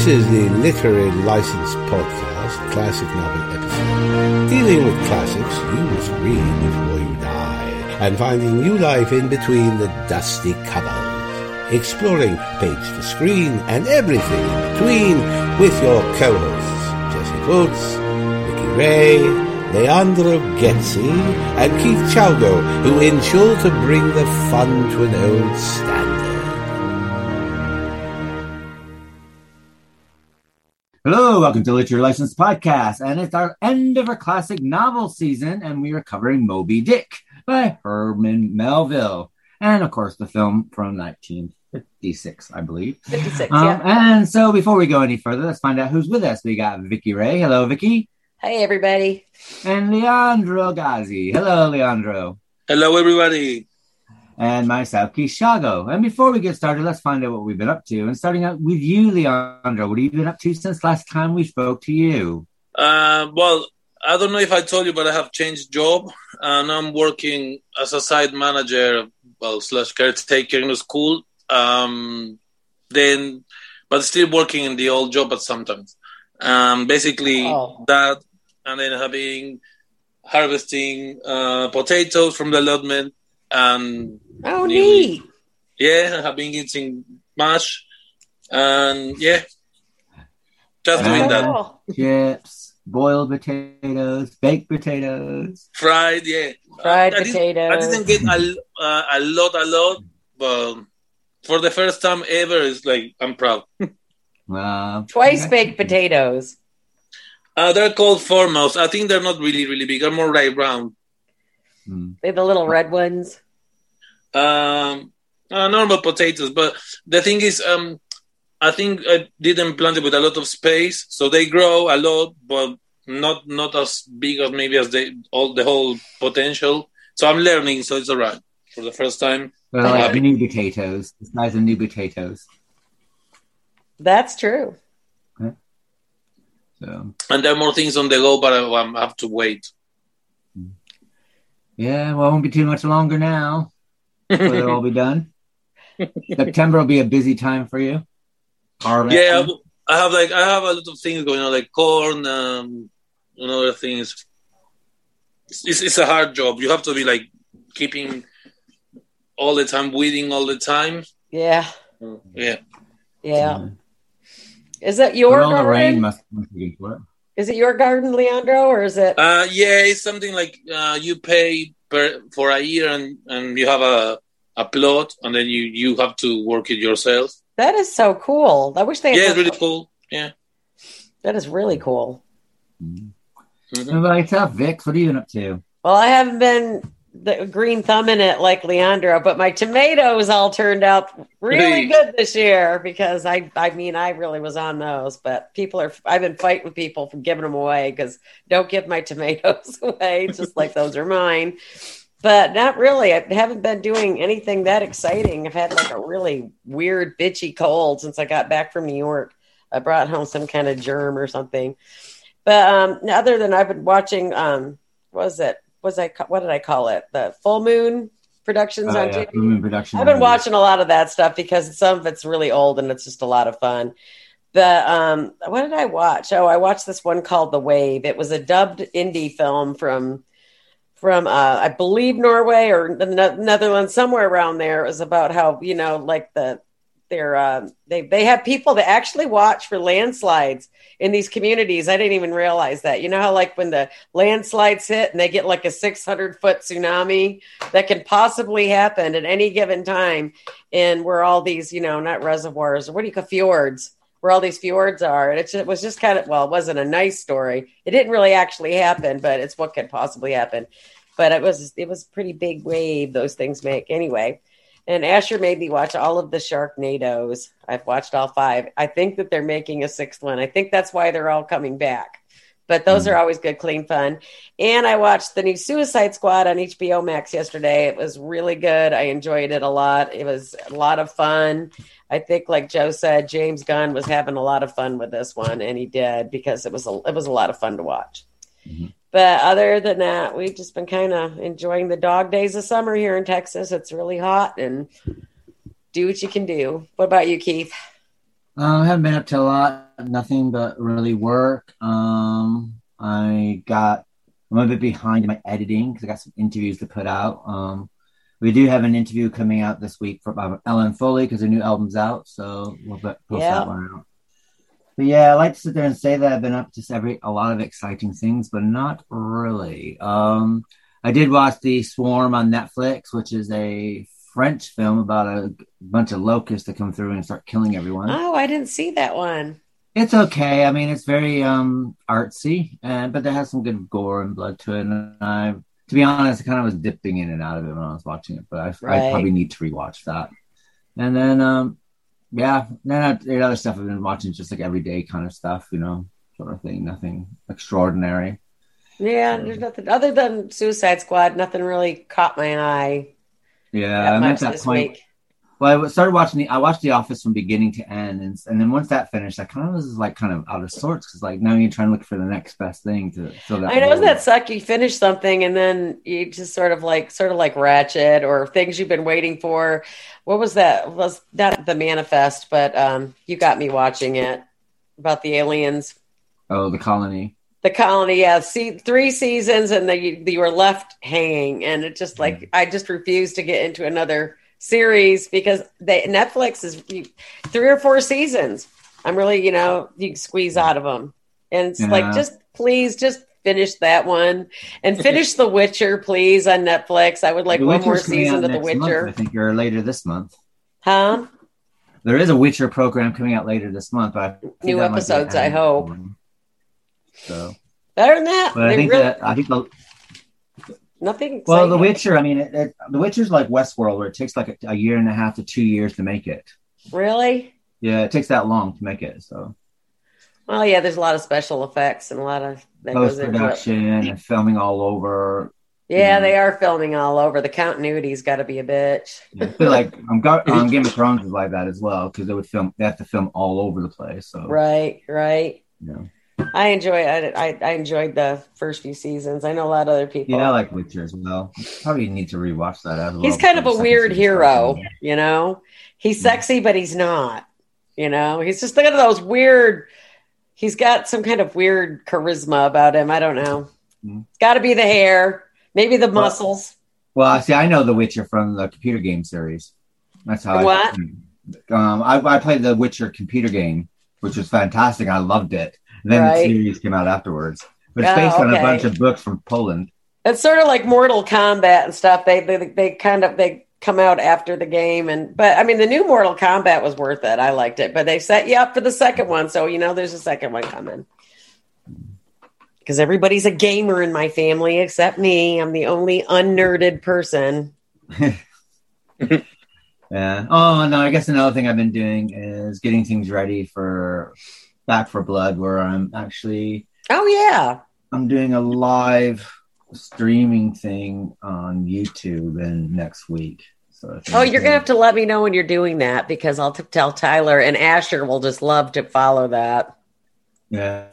This is the Literary License Podcast, classic novel episode, dealing with classics you must read before you die, and finding new life in between the dusty covers, exploring page to screen and everything in between with your co-hosts, Jesse Woods, Vicky Ray, Leandro Getzi, and Keith Chalgo, who ensure to bring the fun to an old standard. Welcome to Literature License Podcast, and it's our end of our classic novel season, and we are covering Moby Dick by Herman Melville, and of course the film from 1956, I believe. 56, Um, yeah. And so, before we go any further, let's find out who's with us. We got Vicky Ray. Hello, Vicky, Hey, everybody. and Leandro Ghazi. Hello, Leandro. Hello, everybody. And myself, Keith Shago. And before we get started, let's find out what we've been up to. And starting out with you, Leandro, what have you been up to since last time we spoke to you? Uh, well, I don't know if I told you, but I have changed job, and I'm working as a site manager, well, slash caretaker in a school. Um, then, but still working in the old job at sometimes. Um, basically Oh. that, and then having harvesting uh, potatoes from the allotment, and Oh, Nearly. neat. yeah, I have been eating mash, and yeah, just doing that. Chips, boiled potatoes, baked potatoes. Fried, yeah. Fried I, I didn't- potatoes. I didn't get a, uh, a lot, a lot, but for the first time ever, it's like I'm proud. Uh, Twice baked potatoes. Uh, they're called foremost. I think they're not really, really big. They're more like round. Mm. They're the little red ones. Um, uh, normal potatoes, but the thing is, um, I think I didn't plant it with a lot of space, so they grow a lot, but not not as big as maybe as they all the whole potential. So I'm learning, so it's alright for the first time. Well, like Happy. new potatoes, the size of new potatoes. That's true. So, And there are more things on the go, but I, I have to wait. Yeah, well, it won't be too much longer now. It'll all be done. September will be a busy time for you. Harvest. Yeah, I have like I have a lot of things going on, like corn, um, and other things. It's, it's, it's a hard job. You have to be like keeping all the time, weeding all the time. Yeah. Yeah, Yeah. Is that your But all the rain must must be good for it. Is it your garden, Leandro, or is it? uh, yeah. It's something like uh, you pay per for a year, and and you have a a plot, and then you you have to work it yourself. That is so cool. I wish they. Yeah, it's really cool. Yeah. That is really cool. Mhm. What about yourself, Vix? What are you been up to? Well, I haven't been the green thumb in it like Leandro, but my tomatoes all turned out really good this year because I, I mean, I really was on those. But people are, I've been fighting with people for giving them away because don't give my tomatoes away, just like those are mine. But not really. I haven't been doing anything that exciting. I've had like a really weird, bitchy cold since I got back from New York. I brought home some kind of germ or something. But um, other than I've been watching, um, what was it? Was I what did I call it? The Full Moon Productions Oh, on yeah, TV. Blue Moon Production. I've been watching a lot of that stuff because some of it's really old and it's just a lot of fun. But um, what did I watch? Oh, I watched this one called The Wave. It was a dubbed indie film from from uh, I believe Norway or the Netherlands, somewhere around there. It was about how you know, like the they're uh, they they have people that actually watch for landslides in these communities. I didn't even realize that. You know how like when the landslides hit and they get like a 600 foot tsunami that can possibly happen at any given time, and where all these you know not reservoirs, what do you call fjords? Where all these fjords are, and it was just kind of well, it wasn't a nice story. It didn't really actually happen, but it's what could possibly happen. But it was it was pretty big wave those things make anyway. And Asher made me watch all of the Sharknadoes. I've watched all five. I think that they're making a sixth one. I think that's why they're all coming back. But those are always good, clean fun. And I watched the new Suicide Squad on HBO Max yesterday. It was really good. I enjoyed it a lot. It was a lot of fun. I think, like Joe said, James Gunn was having a lot of fun with this one, and he did because it was a, it was a lot of fun to watch. Mhm. But other than that, we've just been kind of enjoying the dog days of summer here in Texas. It's really hot and do what you can do. What about you, Keith? Uh, I haven't been up to a lot. Nothing but really work. Um, I got. I'm a bit behind in my editing because I got some interviews to put out. Um, we do have an interview coming out this week for um, Ellen Foley because her new album's out, so we'll post Yeah. that one out. But yeah, I like to sit there and say that I've been up to every a lot of exciting things, but not really. Um, I did watch the Swarm on Netflix, which is a French film about a bunch of locusts that come through and start killing everyone. Oh, I didn't see that one. It's okay. I mean, it's very um artsy, and but there has some good gore and blood to it. And I, to be honest, I kind of was dipping in and out of it when I was watching it. But I, Right. I probably need to rewatch that. And then, um, yeah, then the other stuff I've been watching, just like everyday kind of stuff, you know, sort of thing. Nothing extraordinary. Yeah, there's nothing other than Suicide Squad. Nothing really caught my eye Yeah, that I'm at that point. week. Well, I started watching the. I watched The Office from beginning to end, and and then once that finished, I kind of was like kind of out of sorts because like now you're trying to look for the next best thing to fill that. I know that suck? You finish something and then you just sort of like sort of like Ratchet or things you've been waiting for. What was that? Was not the manifest, but um, you got me watching it about the aliens, Oh, the colony. the colony. Yeah, see, three seasons and then you, you were left hanging, and it just like I just refused to get into another series because they Netflix is you- three or four seasons. I'm really, you know, you squeeze out of them, and it's Yeah. like just please just finish that one and finish The Witcher, please, on Netflix. I would like The one more Witcher's coming season of The next month, Witcher, I think you're later this month. huh? There is a Witcher program coming out later this month, but New that might be episodes, I hope. So, Better than that, but I think really that I think the nothing. well, The. Witcher. I mean, it, it, The Witcher's like Westworld, where it takes like a, a year and a half to two years to make it. really. Yeah, it takes that long to make it. So Well, yeah, there's a lot of special effects and a lot of post production and filming all over. Yeah, they are filming all over. The continuity's got to be a bitch. I feel like um, Go- um, Game of Thrones is like that as well because they would film. They have to film all over the place. So Right, right. Yeah. I enjoy. I, I I enjoyed the first few seasons. I know a lot of other people. Yeah, I like Witcher as well. Probably need to rewatch that as well. he's kind of a before the second weird hero, starts. you know. He's sexy, but he's not. You know, he's just one of those weird. He's got some kind of weird charisma about him. I don't know. Mhm. It's got to be the hair, maybe the Well, muscles. Well, I see. I know The Witcher from the computer game series. That's how. What? I, um, I, I played the Witcher computer game, which was fantastic. I loved it. And then Right. the series came out afterwards, but it's Oh, based on a bunch of books from Poland. It's sort of like Mortal Kombat and stuff. They they they kind of they come out after the game and but I mean the new Mortal Kombat was worth it. I liked it, but they set you up for the second one, so you know there's a second one coming. Because everybody's a gamer in my family except me. I'm the only unnerded person. Yeah. Oh no, I guess another thing I've been doing is getting things ready for Back 4 Blood, where I'm actually Oh yeah, I'm doing a live streaming thing on YouTube in next week. So Oh, you're gonna have to let me know when you're doing that because I'll t- tell Tyler and Asher will just love to follow that. Yeah,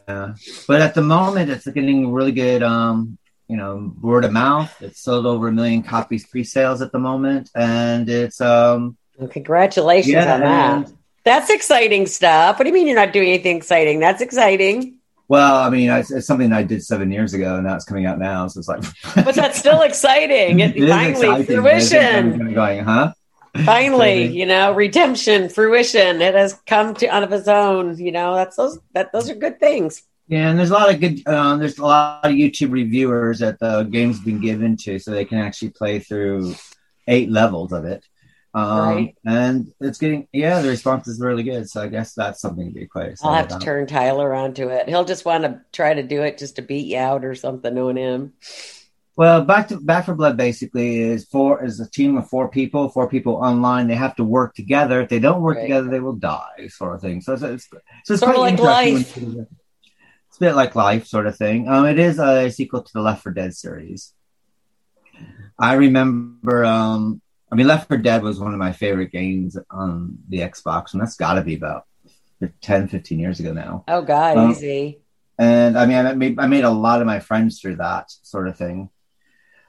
but at the moment, it's getting really good. Um, you know, word of mouth. It's sold over a million copies pre-sales at the moment, and it's um, Well, congratulations yeah, on that. That's exciting stuff. What do you mean you're not doing anything exciting? That's exciting. well, I mean, it's, it's something I did seven years ago, and now it's coming out now. So it's like, But that's still exciting. It, It finally, exciting. Fruition. kind of going, huh? Finally, you know, redemption, fruition. It has come to out of its own. You know, that's those that those are good things. Yeah, and there's a lot of good. Um, there's a lot of YouTube reviewers that the game's been given to, so they can actually play through eight levels of it. Um, Right. And it's getting yeah, the response is really good. So I guess that's something to be quite excited I'll have to turn Tyler onto it. He'll just want to try to do it just to beat you out or something, knowing him. Well, back to Back 4 Blood basically is four is a team of four people, four people online. They have to work together. If they don't work Right. together, they will die, sort of thing. So it's it's, so it's Sort of quite like interesting life. It's a bit like life, sort of thing. Um, it is a sequel to the Left 4 Dead series. I remember. Um, I mean, Left 4 Dead was one of my favorite games on the Xbox, and that's got to be about 10, 15 years ago now. Oh God, Um, easy. And I mean, I made, I made a lot of my friends through that sort of thing.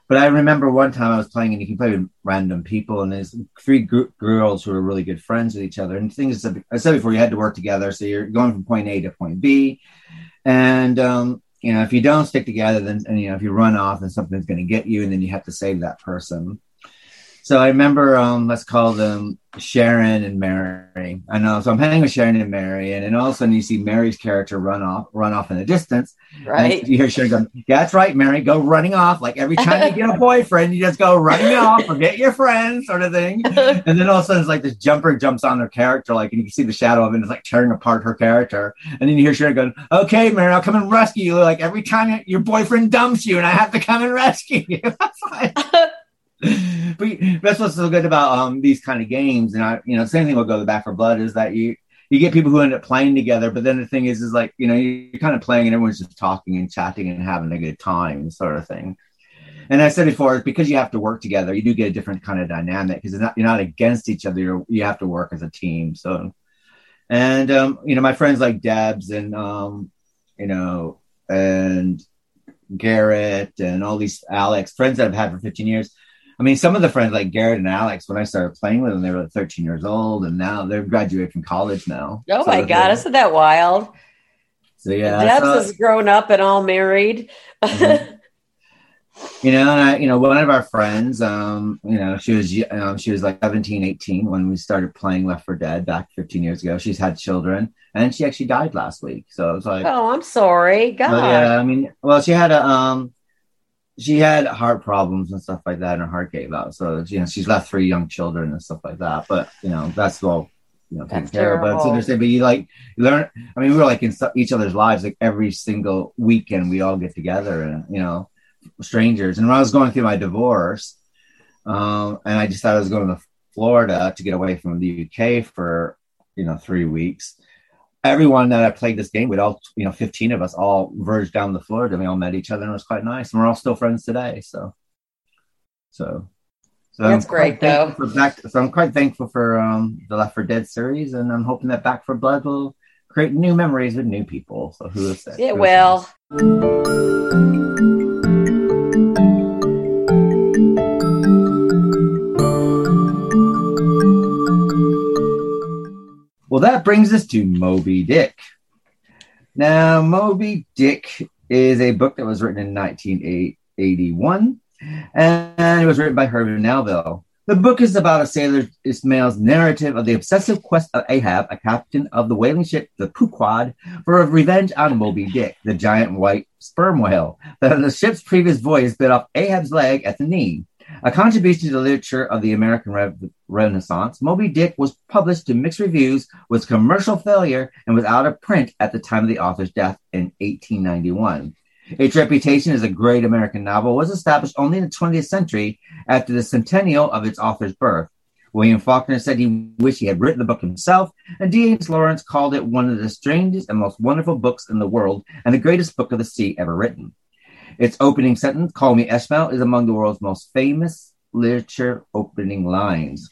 But I remember one time I was playing, and you can play with random people, and there's three gr- girls who are really good friends with each other. And things I said before, you had to work together, so you're going from point A to point B, and um, you know if you don't stick together, then and, you know if you run off, then something's going to get you, and then you have to save that person. So I remember, um, let's call them Sharon and Mary. I know. So I'm hanging with Sharon and Mary, and then all of a sudden you see Mary's character run off, run off in the distance. Right. you hear Sharon go, "Yeah, that's right, Mary. Go running off. Like every time you get a boyfriend, you just go running off, forget your friends, sort of thing." and then all of a sudden, it's like this jumper jumps on her character, like, and you can see the shadow of it. And it's like tearing apart her character. And then you hear Sharon going, "Okay, Mary, I'll come and rescue you. Like every time your boyfriend dumps you, and I have to come and rescue you." but that's what's so good about um, these kind of games. And I, you know, same thing will go the Back 4 Blood is that you you get people who end up playing together. But then the thing is, is like you know you're kind of playing and everyone's just talking and chatting and having a good time, sort of thing. And I said before, because you have to work together, you do get a different kind of dynamic because you're not against each other. You're, you have to work as a team. So, and um, you know, my friends like Debs and um, you know, and Garrett and all these Alex friends that I've had for 15 years I mean, some of the friends like Garrett and Alex, when I started playing with them, they were like 13 years old, and now they're graduating from college now. Oh so my god, isn't that wild? So yeah, Debs so, has grown up and all married. Mm-hmm. you know, and I, you know, one of our friends, um, you know, she was, um, she was like 17, 18 when we started playing Left 4 Dead back 15 years ago. She's had children, and she actually died last week. So it's like, oh, I'm sorry. God. yeah, I mean, well, she had a, um, she had heart problems and stuff like that, and her heart gave out. So you know, she's left three young children and stuff like that. But you know, that's all you know taken care of. But it's interesting. But you like you learn. I mean, we were like in each other's lives. Like every single weekend, we all get together, and you know, strangers. And when I was going through my divorce, um, and I just thought I was going to Florida to get away from the UK for you know three weeks everyone that I played this game with, all you know, fifteen of us, all verged down the floor, and we all met each other, and it was quite nice. And we're all still friends today. So, so, so that's I'm great, though. For back, so I'm quite thankful for um, the Left 4 Dead series, and I'm hoping that Back 4 Blood will create new memories with new people. So who is that? It will. Well, that brings us to Moby Dick. Now, Moby Dick is a book that was written in 1981, and it was written by Herman Melville. The book is about a sailor Ishmael's narrative of the obsessive quest of Ahab, a captain of the whaling ship the Pequod, for revenge on Moby Dick, the giant white sperm whale that on the ship's previous voyage bit off Ahab's leg at the knee. A contribution to the literature of the American Re- Renaissance, Moby Dick was published to mixed reviews, was commercial failure, and was out of print at the time of the author's death in 1891. Its reputation as a great American novel was established only in the 20th century after the centennial of its author's birth. William Faulkner said he wished he had written the book himself, and D.H. Lawrence called it one of the strangest and most wonderful books in the world and the greatest book of the sea ever written. Its opening sentence, Call Me Ishmael, is among the world's most famous literature opening lines.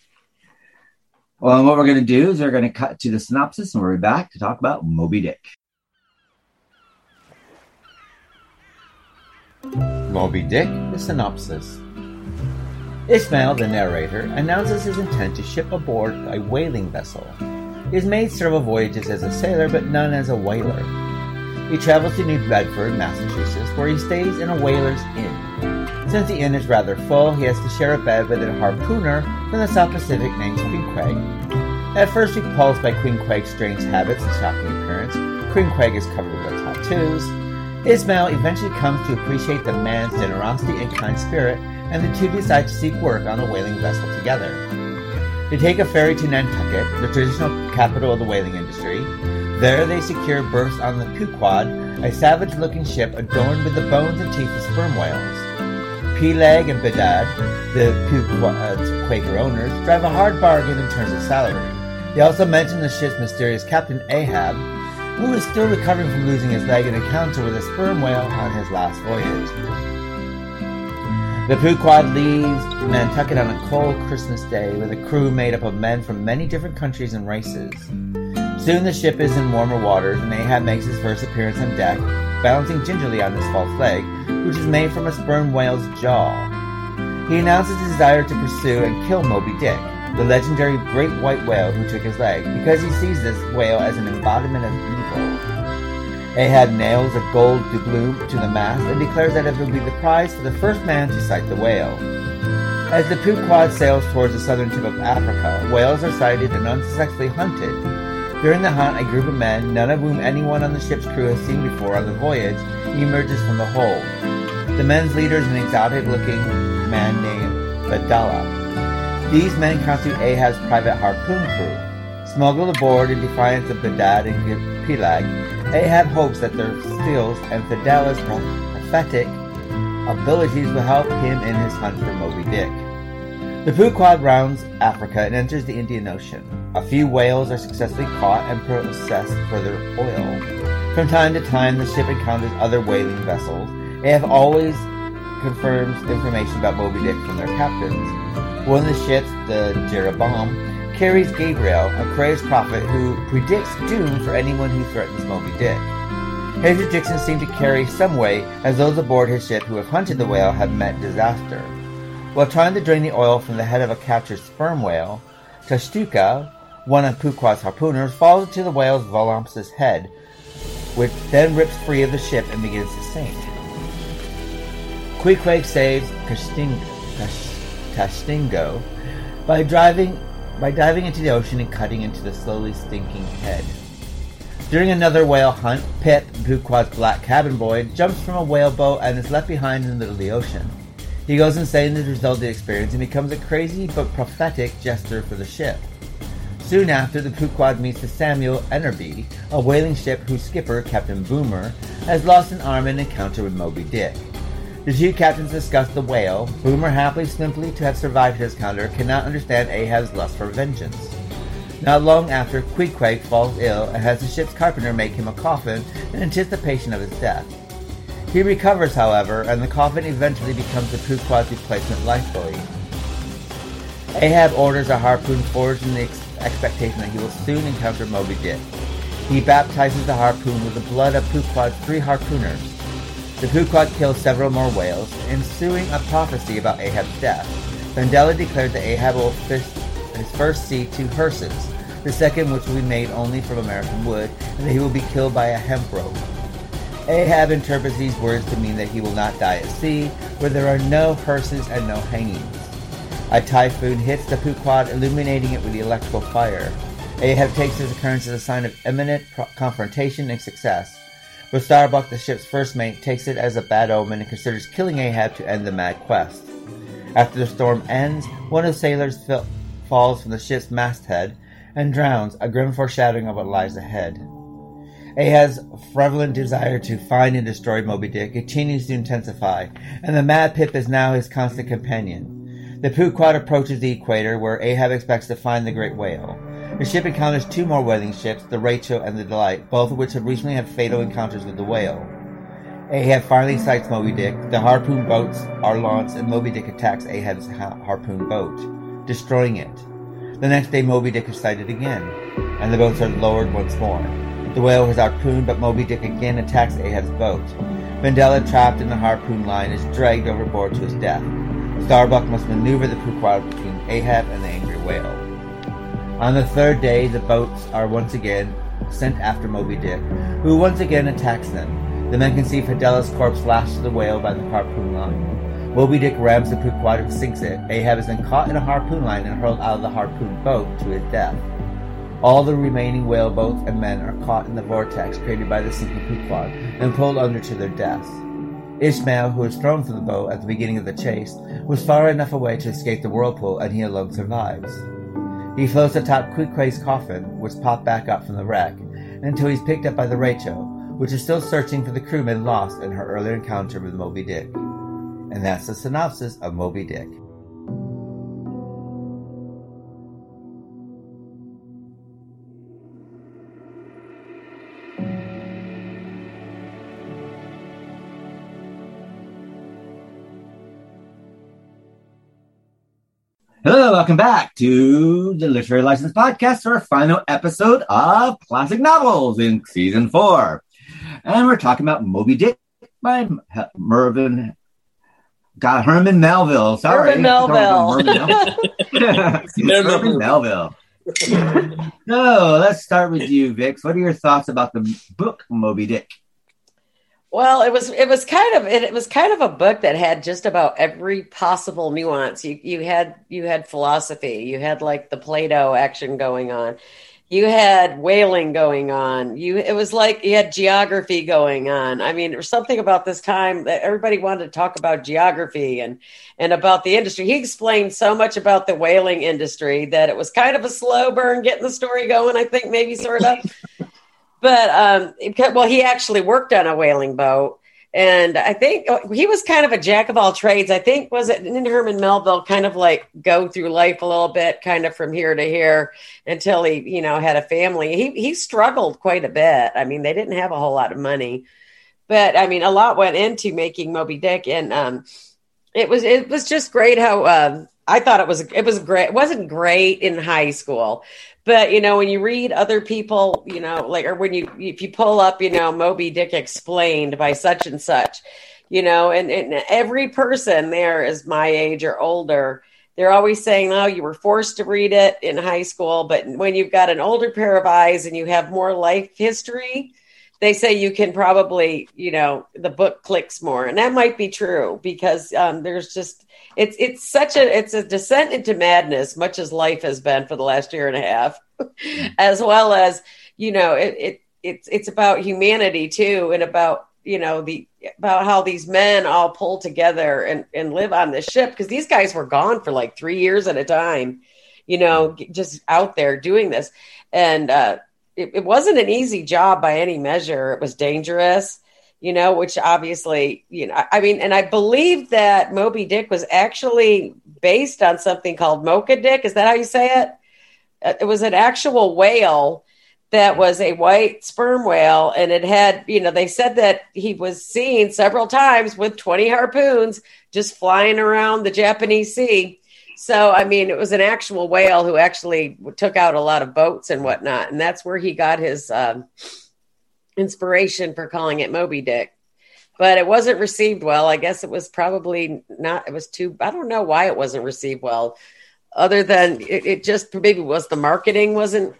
Well, and what we're going to do is we're going to cut to the synopsis and we'll be back to talk about Moby Dick. Moby Dick, the synopsis. Ishmael, the narrator, announces his intent to ship aboard a whaling vessel. He has made several voyages as a sailor, but none as a whaler. He travels to New Bedford, Massachusetts, where he stays in a whaler's inn. Since the inn is rather full, he has to share a bed with a harpooner from the South Pacific named Queequeg. At first repulsed by Queequeg's strange habits and shocking appearance, Queequeg is covered with tattoos. Ishmael eventually comes to appreciate the man's generosity and kind spirit, and the two decide to seek work on a whaling vessel together. They take a ferry to Nantucket, the traditional capital of the whaling industry, there they secure berths on the Pequod, a savage-looking ship adorned with the bones and teeth of sperm whales. Peleg and Bildad, the Pequod's Quaker owners, drive a hard bargain in terms of salary. They also mention the ship's mysterious captain, Ahab, who is still recovering from losing his leg in an encounter with a sperm whale on his last voyage. The Pequod leaves Nantucket on a cold Christmas day with a crew made up of men from many different countries and races. Soon the ship is in warmer waters, and Ahab makes his first appearance on deck, balancing gingerly on his false leg, which is made from a sperm whale's jaw. He announces his desire to pursue and kill Moby Dick, the legendary great white whale who took his leg, because he sees this whale as an embodiment of evil. Ahab nails a gold doubloon to the mast and declares that it will be the prize for the first man to sight the whale. As the Pequod sails towards the southern tip of Africa, whales are sighted and unsuccessfully hunted. During the hunt, a group of men, none of whom anyone on the ship's crew has seen before on the voyage, emerges from the hold. The men's leader is an exotic-looking man named Fedallah. These men constitute Ahab's private harpoon crew. Smuggled aboard in defiance of Bildad and Peleg, Ahab hopes that their skills and Fedallah's prophetic abilities will help him in his hunt for Moby Dick. The Pequod rounds Africa and enters the Indian Ocean. A few whales are successfully caught and processed for their oil. From time to time, the ship encounters other whaling vessels. Ahab always confirms information about Moby Dick from their captains. One of the ships, the Jeroboam, carries Gabriel, a crazed prophet who predicts doom for anyone who threatens Moby Dick. His predictions seem to carry some weight, as those aboard his ship who have hunted the whale have met disaster. While trying to drain the oil from the head of a captured sperm whale, Tashtego, one of Pequod's harpooners, falls into the whale's Voluptuous head, which then rips free of the ship and begins to sink. Queequeg saves Tashtego by driving by diving into the ocean and cutting into the slowly sinking head. During another whale hunt, Pip, Pequod's black cabin boy, jumps from a whale boat and is left behind in the middle of the ocean. He goes insane as a result of the experience and becomes a crazy but prophetic jester for the ship. Soon after, the Pequod meets the Samuel Enderby, a whaling ship whose skipper, Captain Boomer, has lost an arm in an encounter with Moby Dick. The two captains discuss the whale. Boomer, happily simply to have survived his encounter, cannot understand Ahab's lust for vengeance. Not long after, Queequeg falls ill and has the ship's carpenter make him a coffin in anticipation of his death. He recovers, however, and the coffin eventually becomes the Pequod's replacement lifeboat. Ahab orders a harpoon forged in the ex- expectation that he will soon encounter Moby Dick. He baptizes the harpoon with the blood of Pequod's three harpooners. The Pequod kills several more whales, ensuing a prophecy about Ahab's death. Fedallah declared that Ahab will fish his first see two hearses, the second which will be made only from American wood, and that he will be killed by a hemp rope. Ahab interprets these words to mean that he will not die at sea, where there are no hearses and no hangings. A typhoon hits the Pequod, illuminating it with the electrical fire. Ahab takes this occurrence as a sign of imminent pro- confrontation and success. But Starbuck, the ship's first mate, takes it as a bad omen and considers killing Ahab to end the mad quest. After the storm ends, one of the sailors fil- falls from the ship's masthead and drowns, a grim foreshadowing of what lies ahead. Ahab's prevalent desire to find and destroy Moby Dick continues to intensify, and the Mad Pip is now his constant companion. The Pequod approaches the equator, where Ahab expects to find the great whale. The ship encounters two more whaling ships, the Rachel and the Delight, both of which have recently had fatal encounters with the whale. Ahab finally sights Moby Dick, the harpoon boats are launched, and Moby Dick attacks Ahab's ha- harpoon boat, destroying it. The next day, Moby Dick is sighted again, and the boats are lowered once more. The whale was harpooned, but Moby Dick again attacks Ahab's boat. Fedallah, trapped in the harpoon line, is dragged overboard to his death. Starbuck must maneuver the Pequod between Ahab and the angry whale. On the third day, the boats are once again sent after Moby Dick, who once again attacks them. The men can see Fedallah's corpse lashed to the whale by the harpoon line. Moby Dick rams the Pequod and sinks it. Ahab is then caught in a harpoon line and hurled out of the harpoon boat to his death. All the remaining whaleboats and men are caught in the vortex created by the sinking Pequod and pulled under to their deaths. Ishmael, who was thrown from the boat at the beginning of the chase, was far enough away to escape the whirlpool, and he alone survives. He floats atop Queequeg's coffin, which popped back up from the wreck, until he's picked up by the Rachel, which is still searching for the crewmen lost in her earlier encounter with Moby Dick. And that's the synopsis of Moby Dick. Hello, welcome back to the Literary License Podcast, our final episode of Classic Novels in season four. And we're talking about Moby Dick by Mervyn got Herman Melville. Sorry, Herman Melville. Herman Melville. Herman Melville. so let's start with you, Vix. What are your thoughts about the book Moby Dick? Well, it was it was kind of it, it, was kind of a book that had just about every possible nuance. You you had you had philosophy, you had like the Plato action going on, you had whaling going on. You it was like you had geography going on. I mean, there was something about this time that everybody wanted to talk about geography and and about the industry. He explained so much about the whaling industry that it was kind of a slow burn getting the story going. I think maybe sort of. but um, well, he actually worked on a whaling boat, and I think oh, he was kind of a jack of all trades. I think was it Herman Melville kind of like go through life a little bit, kind of from here to here until he, you know, had a family. He he struggled quite a bit. I mean, they didn't have a whole lot of money, but I mean, a lot went into making Moby Dick, and um, it was it was just great how. Uh, I thought it was it was great. It wasn't great in high school, but you know when you read other people you know like or when you if you pull up you know moby dick explained by such and such you know and, and every person there is my age or older they're always saying oh you were forced to read it in high school. But when you've got an older pair of eyes and you have more life history they say you can probably you know the book clicks more and that might be true because um, there's just it's it's such a it's a descent into madness, much as life has been for the last year and a half, as well as you know it, it it's it's about humanity too, and about you know the about how these men all pull together and and live on this ship because these guys were gone for like three years at a time, you know, just out there doing this, and uh, it, it wasn't an easy job by any measure. It was dangerous you know, which obviously, you know, I mean, and I believe that Moby Dick was actually based on something called Mocha Dick. Is that how you say it? Uh, it was an actual whale that was a white sperm whale, and it had, you know, they said that he was seen several times with 20 harpoons just flying around the Japanese Sea. So, I mean, it was an actual whale who actually took out a lot of boats and whatnot. And that's where he got his. Um, inspiration for calling it Moby Dick. But it wasn't received well. I guess it was probably not, it was too, I don't know why it wasn't received well, other than it, it just maybe was the marketing wasn't,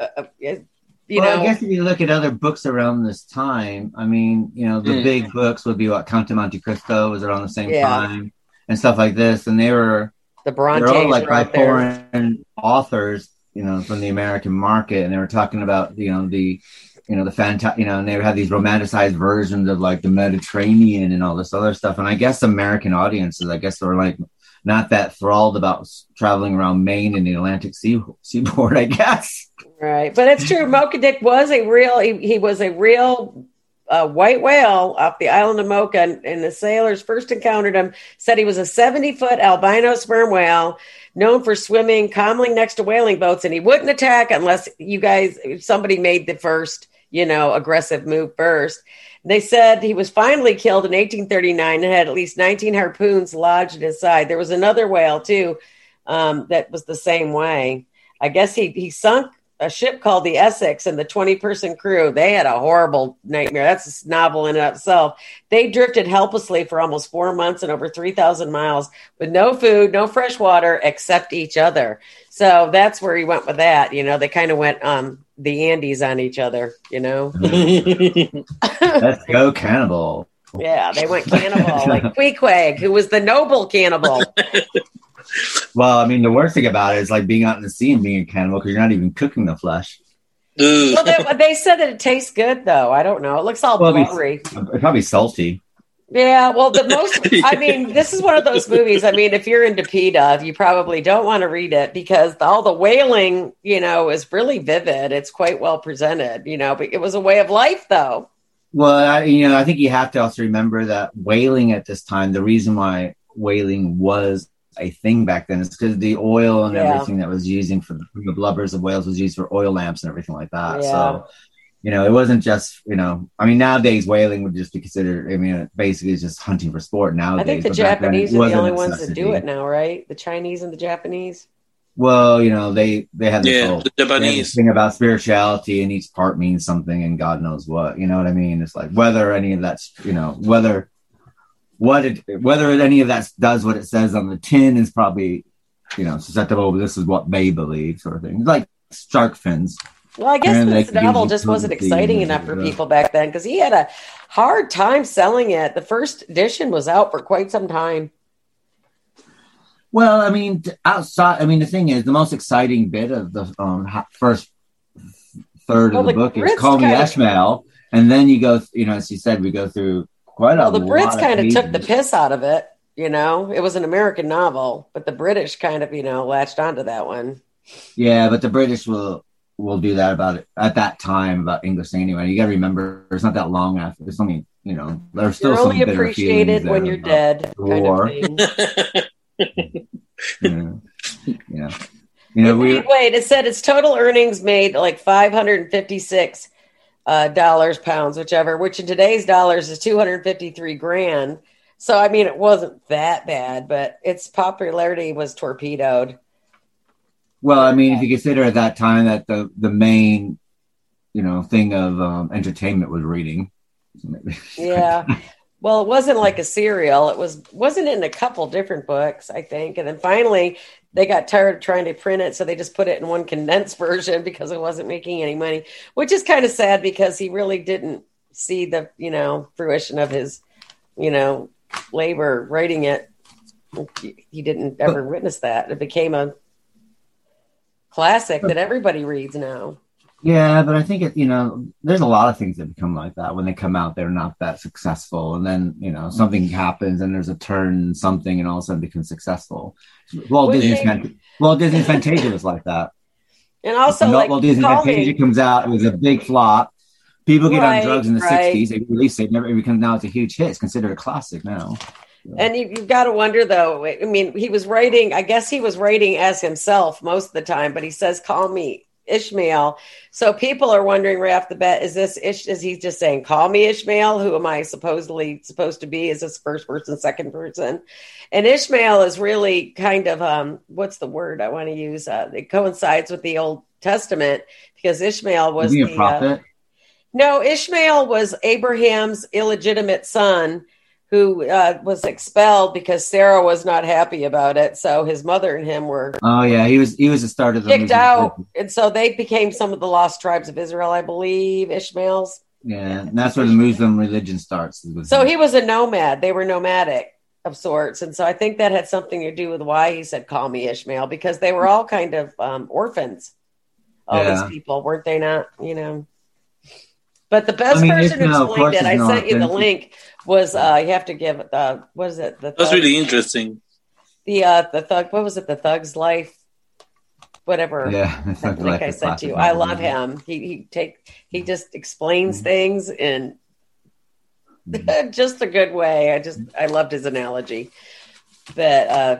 uh, uh you well, know. I guess if you look at other books around this time, I mean, you know, the mm. big books would be what Count of Monte Cristo was around the same yeah. time and stuff like this. And they were, the Brontes all like by foreign authors, you know, from the American market. And they were talking about, you know, the, you know the fantastic you know and they had these romanticized versions of like the mediterranean and all this other stuff and i guess american audiences i guess were like not that thrilled about traveling around maine and the atlantic sea, seaboard i guess right but it's true mocha dick was a real he, he was a real uh, white whale off the island of mocha and, and the sailors first encountered him said he was a 70 foot albino sperm whale known for swimming calmly next to whaling boats and he wouldn't attack unless you guys somebody made the first you know, aggressive move first. They said he was finally killed in 1839 and had at least 19 harpoons lodged in his side. There was another whale too um, that was the same way. I guess he he sunk a ship called the Essex and the 20 person crew. They had a horrible nightmare. That's a novel in itself. They drifted helplessly for almost four months and over 3,000 miles with no food, no fresh water except each other. So that's where he went with that. You know, they kind of went um, the Andes on each other, you know? Let's go cannibal. Yeah, they went cannibal, like Queequeg, who was the noble cannibal. Well, I mean, the worst thing about it is like being out in the sea and being a cannibal because you're not even cooking the flesh. well, they, they, said that it tastes good, though. I don't know. It looks all well, blubbery. Uh, it's probably salty. Yeah, well, the most, I mean, this is one of those movies. I mean, if you're into PETA, you probably don't want to read it because all the whaling, you know, is really vivid. It's quite well presented, you know, but it was a way of life, though. Well, I, you know, I think you have to also remember that whaling at this time, the reason why whaling was a thing back then It's because the oil and yeah. everything that was using for the, the, blubbers of whales was used for oil lamps and everything like that. Yeah. So, you know, it wasn't just, you know, I mean, nowadays whaling would just be considered, I mean, basically it's just hunting for sport nowadays. I think the Japanese are the only ones that do it now, right? The Chinese and the Japanese. Well, you know, they they have this yeah, whole, the Japanese thing about spirituality, and each part means something, and God knows what. You know what I mean? It's like whether any of that's, you know, whether what it whether any of that does what it says on the tin is probably you know susceptible. This is what they believe, sort of thing. It's like shark fins. Well, I guess this novel just wasn't exciting enough for people back then because he had a hard time selling it. The first edition was out for quite some time. Well, I mean, outside. I mean, the thing is, the most exciting bit of the um, first third Well, of the the book is "Call Me Ishmael," and then you go. You know, as you said, we go through quite Well, a the Brits kind of took the piss out of it. You know, it was an American novel, but the British kind of, you know, latched onto that one. Yeah, but the British will will do that about it at that time about English anyway. You got to remember, it's not that long after. It's only you know, there's still You're some only appreciated when you're dead, kind war. of thing. Yeah. yeah. You know, we wait, wait, it said its total earnings made like 556 uh, dollars, pounds, whichever, which in today's dollars is 253 grand. So, I mean, it wasn't that bad, but its popularity was torpedoed. Well, I mean, if you consider at that time that the the main, you know, thing of um, entertainment was reading. Yeah. Well, it wasn't like a serial. It was wasn't in a couple different books, I think. And then finally they got tired of trying to print it, so they just put it in one condensed version because it wasn't making any money, which is kind of sad because he really didn't see the, you know, fruition of his, you know, labor writing it. He didn't ever witness that. It became a classic that everybody reads now. Yeah, but I think it, you know, there's a lot of things that become like that when they come out. They're not that successful, and then you know mm-hmm. something happens, and there's a turn, something, and all of a sudden becomes successful. Would Disney's they- Fant- Walt Disney's Fantasia was like that. And also, like, Walt Disney's Fantasia me. comes out, it was a big flop. People get Right, on drugs in the right. '60s. They release it, never it becomes now it's a huge hit. It's considered a classic now. And you, you've got to wonder, though. I mean, he was writing. I guess he was writing as himself most of the time, but he says, "Call me Ishmael." So people are wondering right off the bat: Is this Ish? Is he just saying, "Call me Ishmael"? Who am I supposedly supposed to be? Is this first person, second person? And Ishmael is really kind of um, what's the word I want to use? Uh, it coincides with the Old Testament because Ishmael was Was he a the, uh, prophet? no, Ishmael was Abraham's illegitimate son who uh, was expelled because Sarah was not happy about it. So his mother and him were oh yeah, he was. He was the start of the kicked out. And so they became some of the lost tribes of Israel, I believe, Ishmaels. Yeah, and that's where the Muslim religion starts. So him. he was a nomad. They were nomadic of sorts. And so I think that had something to do with why he said, call me Ishmael, because they were all kind of um, orphans. All Yeah. these people, weren't they not? You know. But the best I mean, person who Ishmael, explained it, I is not sent you the link, was uh you have to give the what is it? The That's thug, really interesting. the uh the thug what was it, the thug's life? Whatever. yeah, it's I not think like I the to you. I love him. He he take he just explains Mm-hmm. things in just a good way. I just I loved his analogy. But uh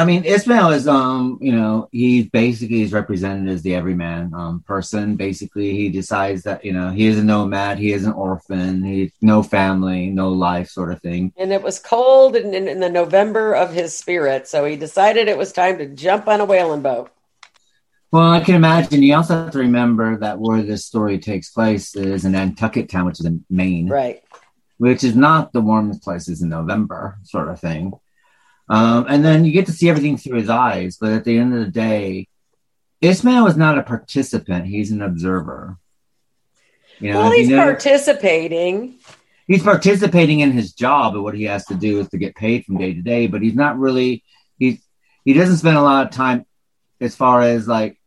I mean, Ishmael is, um, you know, he basically is represented as the everyman um, person. Basically, he decides that you know he is a nomad, he is an orphan, he no family, no life, sort of thing. and it was cold in, in, in the November of his spirit, so he decided it was time to jump on a whaling boat. Well, I can imagine. You also have to remember that where this story takes place is in Nantucket Town, which is in Maine, Right. which is not the warmest places in November, sort of thing. Um, and then you get to see everything through his eyes, but at the end of the day, Ishmael is not a participant; he's an observer. You know, well, he's participating. he's participating in his job and what he has to do is to get paid from day to day but he's not really he's he doesn't spend a lot of time as far as like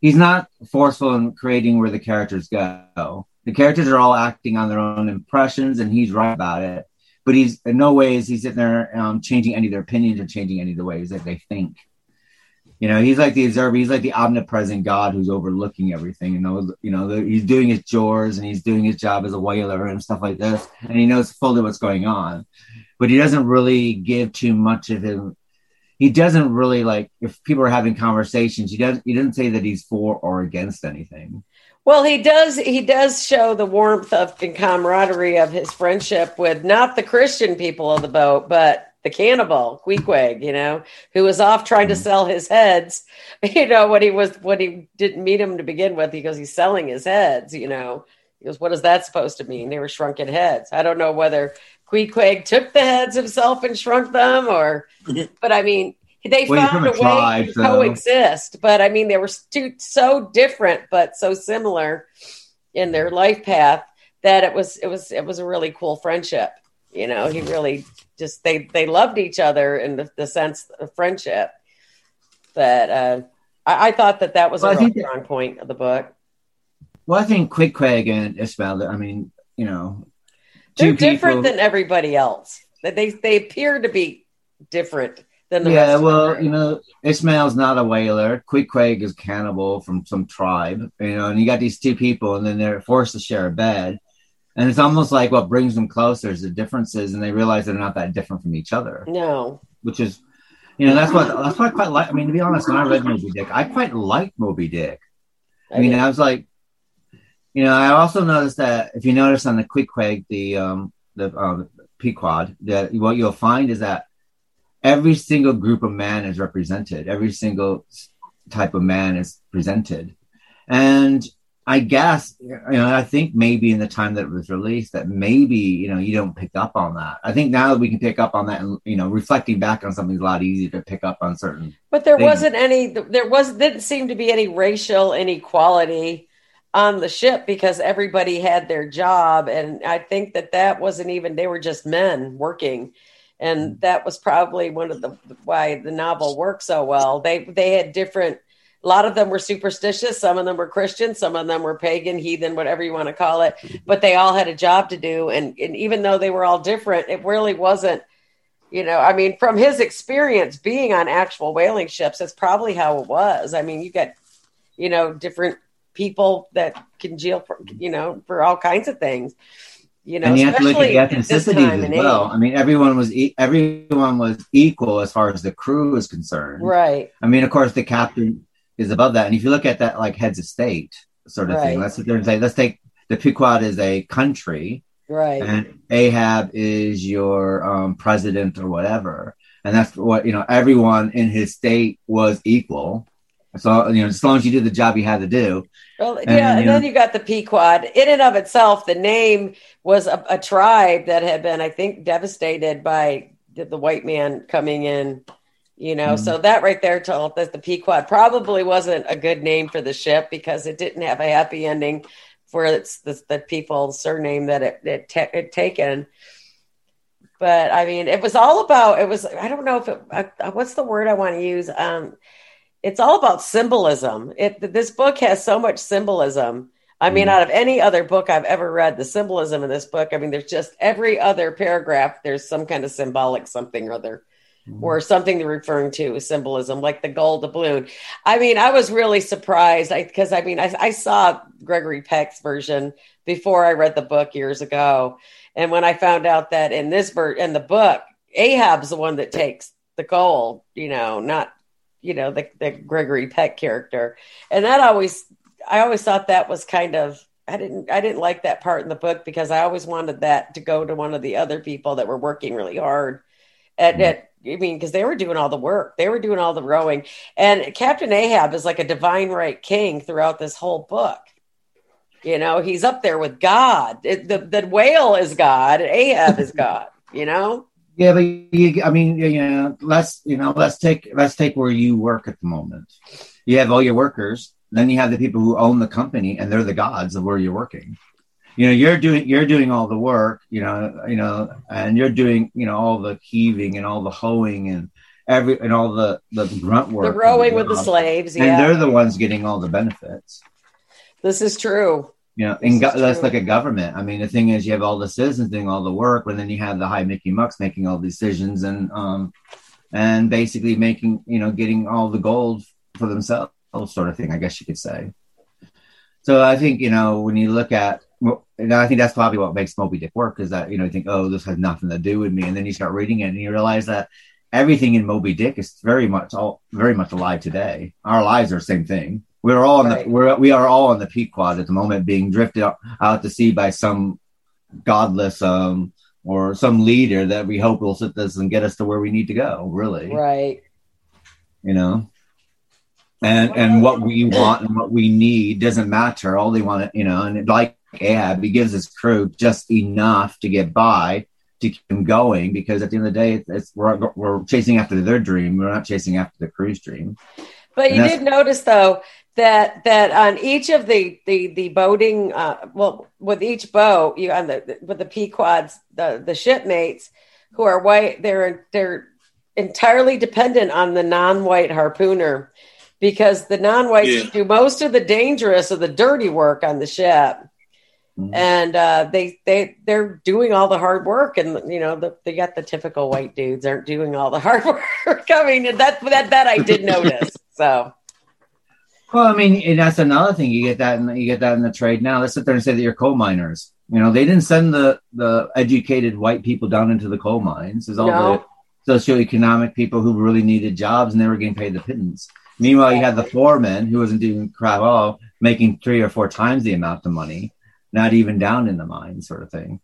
he's not forceful in creating where the characters go the characters are all acting on their own impressions and he's right about it but he's in no ways he's sitting there um, changing any of their opinions or changing any of the ways that they think. You know he's like the observer he's like the omnipresent god who's overlooking everything you know you know the, he's doing his chores and he's doing his job as a whaler and stuff like this and he knows fully what's going on. But he doesn't really give too much of him he doesn't really like if people are having conversations he doesn't he doesn't say that he's for or against anything Well, he does. He does show the warmth of and camaraderie of his friendship with not the Christian people of the boat, but the cannibal Queequeg. You know, who was off trying to sell his heads. You know, when he was when he didn't meet him to begin with, he goes, he's selling his heads. You know, he goes, what is that supposed to mean? They were shrunken heads. I don't know whether Queequeg took the heads himself and shrunk them, or but I mean they Well, found a way to so- coexist. But I mean they were two so different but so similar in their life path that it was it was it was a really cool friendship. You know, he really just they they loved each other in the, the sense of friendship. But uh, I, I thought that that was Well, a real think that- strong point of the book. Well, I think Queequeg and Ishmael. I mean, you know, They're different people- than everybody else. That they they appear to be different than the yeah, well, you know, Ishmael's not a whaler. Queequeg is cannibal from some tribe, you know, and you got these two people, and then they're forced to share a bed. And it's almost like what brings them closer is the differences, and they realize they're not that different from each other, no, which is, you know, that's what that's what I quite like. I mean, to be honest, when I read Moby Dick, I quite liked Moby Dick. I mean, I was like, you know, I also noticed that if you notice on the Quick Quake, the um, the um, Pequod, that what you'll find is that every single group of man is represented. Every single type of man is presented, and I guess you know, I think maybe in the time that it was released, that maybe you know you don't pick up on that. I think now that we can pick up on that, and you know, reflecting back on something's a lot easier to pick up on certain. but there They- wasn't any. There was didn't seem to be any racial inequality on the ship because everybody had their job, and I think that that wasn't even. They were just men working. And that was probably one of the why the novel worked so well. They they had different a lot of them were superstitious some of them were christian some of them were pagan heathen whatever you want to call it. Mm-hmm. But they all had a job to do. And, and even though they were all different it really wasn't you know i mean from his experience being on actual whaling ships that's probably how it was. I mean you got you know different people that congeal for you know for all kinds of things you know and you have to look at the ethnicities as well. age. I mean, everyone was e- everyone was equal as far as the crew is concerned. right I mean, of course, the captain is above that, and if you look at that, like heads of state sort of thing, let's sit there and say, let's take the Pequod is a country, right and Ahab is your um, president or whatever, and that's what you know. Everyone in his state was equal. So you know, as long as you did the job you had to do, Well, And, yeah, and you know- then you got the Pequod. In and of itself, the name was a, a tribe that had been, I think, devastated by the, the white man coming in. You know, Mhm. so that right there told that the Pequod probably wasn't a good name for the ship because it didn't have a happy ending for its the, the people's surname that it it, it taken. But I mean, it was all about. It was. I don't know if it. Uh, what's the word I want to use? Um, it's all about symbolism. It this book has so much symbolism. I mean, Mhm. out of any other book I've ever read, the symbolism in this book. I mean, there's just every other paragraph. There's some kind of symbolic something or other, or something they're referring to as symbolism, like the gold doubloon. I mean, I was really surprised because I, mean, I, I saw Gregory Peck's version before I read the book years ago, and when I found out that in this ver- in the book, Ahab's the one that takes the gold, you know, not you know the, the Gregory Peck character, and that always I always thought that was kind of I didn't I didn't like that part in the book because I always wanted that to go to one of the other people that were working really hard at, Mhm. at I mean because they were doing all the work they were doing all the rowing and Captain Ahab is like a divine right king throughout this whole book. You know, he's up there with God. It, the the whale is God, and Ahab is God. You know, Yeah, but you, I mean, you know, let's you know, let's take let's take where you work at the moment. You have all your workers, then you have the people who own the company, and they're the gods of where you're working. You know, you're doing you're doing all the work, you know, you know, and you're doing you know all the heaving and all the hoeing and every and all the the grunt work, the rowing with the slaves. and they're the ones getting all the benefits. this is true. You know, This and go- let's look at government. I mean, the thing is, you have all the citizens doing all the work, but then you have the high Mickey Mucks making all the decisions and um and basically making you know getting all the gold for themselves, sort of thing. I guess you could say. So I think you know when you look at, well, and I think that's probably what makes Moby Dick work is that you know you think, oh, this has nothing to do with me, and then you start reading it and you realize that everything in Moby Dick is very much all very much alive today. Our lives are the same thing. We're all on Right. the we're we are all on the Pequod at the moment, being drifted out, out to sea by some godless um or some leader that we hope will sit this and get us to where we need to go. Really, Right. you know. And and what we want and what we need doesn't matter. All they want to, you know, and like Ahab, he gives his crew just enough to get by, to keep them going because at the end of the day, it's, we're we're chasing after their dream. We're not chasing after the crew's dream. But you did notice though that that on each of the the the boating, uh, well, with each boat, you on the with the Pequods, the the shipmates who are white, they're they're entirely dependent on the non-white harpooner because the non-whites yeah. do most of the dangerous or the dirty work on the ship. Mm-hmm. and uh, they they they're doing all the hard work and you know the, they got the typical white dudes aren't doing all the hard work. I mean that that that i did notice so. Well i mean that's another thing. You get that in, you get that in the trade now. Let's sit there and say that you're coal miners. You know they didn't send the the educated white people down into the coal mines. There's all no. the socioeconomic people who really needed jobs and they were getting paid the pittance Meanwhile, you had the foreman who wasn't doing crap all, making three or four times the amount of money, not even down in the mine, sort of thing.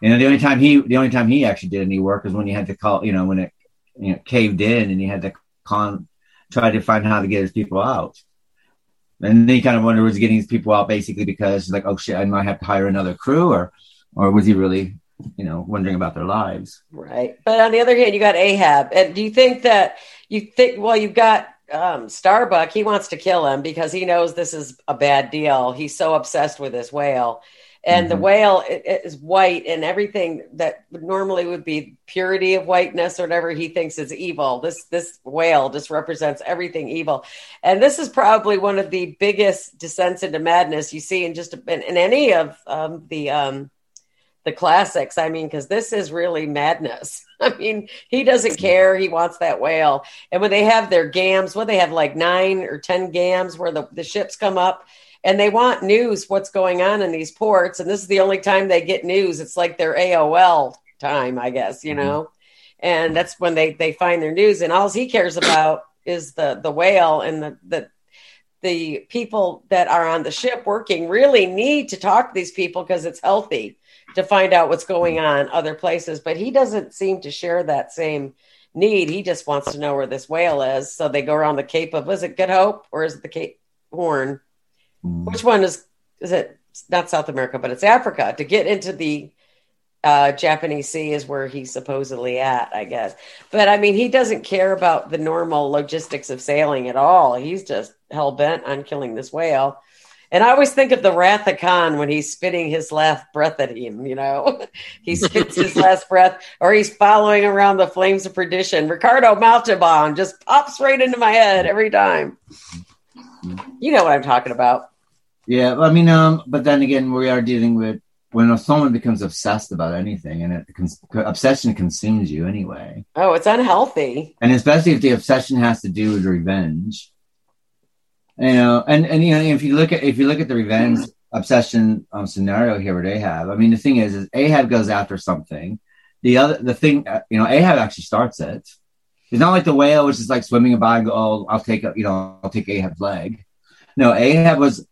You know, the only time he, the only time he actually did any work was when you had to call, you know, when it, you know, caved in and he had to con, try to find how to get his people out. And then kind of wonder was he getting his people out basically because like, oh shit, I might have to hire another crew, or, or was he really, you know, wondering about their lives? Right. But on the other hand, you got Ahab, and do you think that you think? Well, you've got um, Starbuck, he wants to kill him because he knows this is a bad deal. He's so obsessed with this whale. And mm-hmm. the whale is white, and everything that normally would be purity of whiteness or whatever he thinks is evil. This this whale just represents everything evil, and this is probably one of the biggest descents into madness you see in just in, in any of um, the um, the classics. I mean, because this is really madness. I mean, he doesn't care. He wants that whale. And when they have their gams, what they have like nine or 10 gams where the, the ships come up and they want news, what's going on in these ports. And this is the only time they get news. It's like their AOL time, I guess, you mm-hmm. know? And that's when they, they find their news. And all he cares about is the, the whale and the, the, the people that are on the ship working really need to talk to these people because it's healthy to find out what's going on other places. But he doesn't seem to share that same need. He just wants to know where this whale is. So they go around the Cape of was it Good Hope or is it the Cape Horn? Mm. Which one is is it? Not South America, but it's Africa. To get into the uh, Japanese Sea is where he's supposedly at, I guess. But I mean, he doesn't care about the normal logistics of sailing at all. He's just hell bent on killing this whale. And I always think of the Wrath of Khan when he's spitting his last breath at him, you know, he spits his last breath or he's following around the flames of perdition. Ricardo Montalban just pops right into my head every time. You know what I'm talking about. Yeah. I mean, um, but then again, we are dealing with when someone becomes obsessed about anything and it cons- obsession consumes you anyway. Oh, it's unhealthy. And especially if the obsession has to do with revenge you know, and and you know, if you look at if you look at the revenge obsession um, scenario here with Ahab, I mean, the thing is, is Ahab goes after something. The other, the thing, uh, you know, Ahab actually starts it. It's not like the whale was just like swimming by and go, oh, I'll take, a, you know, I'll take Ahab's leg. No, Ahab was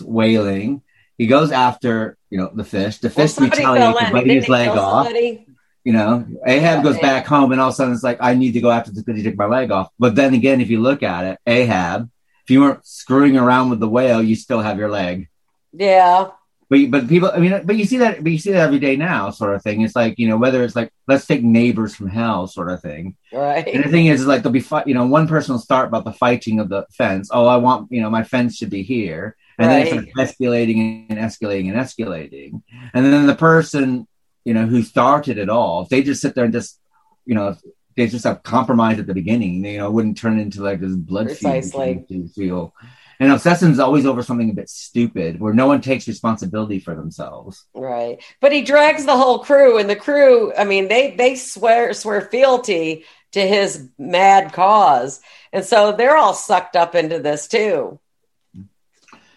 whaling. He goes after, you know, the fish. The fish well, retaliates by biting his leg off. Somebody? You know, Ahab goes back home, and all of a sudden it's like, I need to go after this because he took my leg off. But then again, if you look at it, Ahab if you weren't screwing around with the whale, you still have your leg. Yeah. But but people, I mean, but you see that, but you see that every day now, sort of thing. It's like you know whether it's like let's take neighbors from hell, sort of thing. Right. And the thing is, is like there'll be fight. You know, one person will start about the fighting of the fence. Oh, I want you know my fence should be here, and right. then it's escalating and escalating and escalating, and then the person you know who started it all, if they just sit there and just you know they just have compromise at the beginning. You know, it wouldn't turn into like this blood Precisely. feel. And obsession's always over something a bit stupid where no one takes responsibility for themselves. Right. But he drags the whole crew and the crew, I mean, they they swear swear fealty to his mad cause. And so they're all sucked up into this too.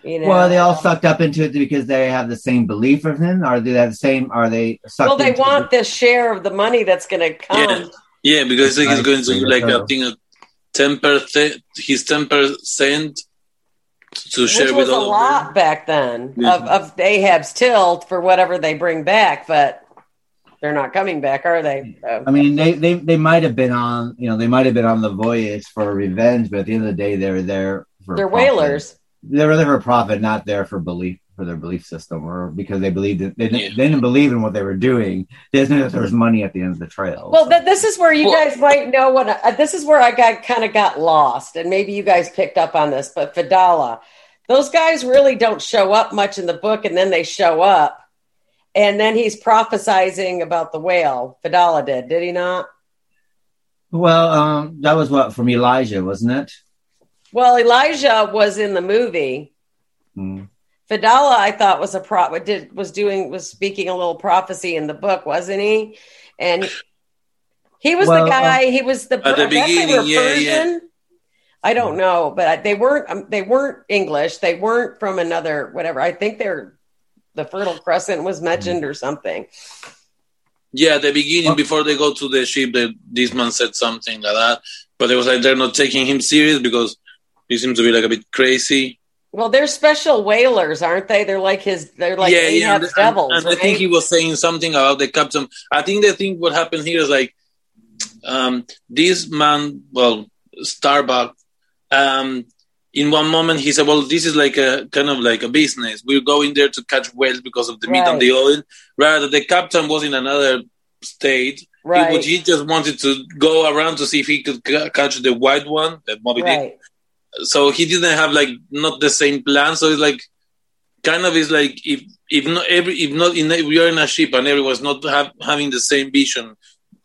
You know? Well, they all sucked up into it because they have the same belief of him? Are they have the same? Are they? Sucked well, they want the- this share of the money that's going to come. Yeah. Yeah, because he's going to like I think uh, ten percent, his ten percent to share Which with was a lot back then yeah. of, of Ahab's tilt for whatever they bring back, but they're not coming back, are they? So. I mean, they, they they might have been on, you know, they might have been on the voyage for revenge, but at the end of the day, they were there for they're whalers. They were there for profit, not there for belief for their belief system, or because they believed it, they, didn't, Yeah. they didn't believe in what they were doing. They just knew that there was money at the end of the trail. Well, So- th- this is where you Well- guys might know what uh, this is where I got kind of got lost, and maybe you guys picked up on this. But Fedallah, those guys really don't show up much in the book, and then they show up, and then he's prophesizing about the whale. Fedallah did, did he not? well, um, that was what from Elijah, wasn't it? Well, Elijah was in the movie. Mm. Fedallah, I thought was a pro did was doing was speaking a little prophecy in the book, wasn't he? And he was Well, the guy. he was the. At the I beginning, were yeah, yeah. Persian. I don't mm. know, but they weren't. Um, they weren't English. They weren't from another whatever. I think they're the Fertile Crescent was mentioned mm. or something. Yeah, at the beginning, Well- before they go to the ship, the, this man said something like that. But it was like they're not taking him serious because he seems to be like a bit crazy. Well, they're special whalers, aren't they? They're like his. They're like yeah, yeah. And, devils. and I right? think he was saying something about the captain. I think the thing what happened here is like um, this man, well, Starbuck. Um, in one moment, he said, "Well, this is like a kind of like a business. We're going there to catch whales because of the meat Right. and the oil." Rather, the captain was in another state. He, right, would- he just wanted to go around to see if he could ca- catch the white one, the Moby Dick. Right. So he didn't have like not the same plan. So it's like kind of is like if if not every if not in if you're in a ship and everyone's not have, having the same vision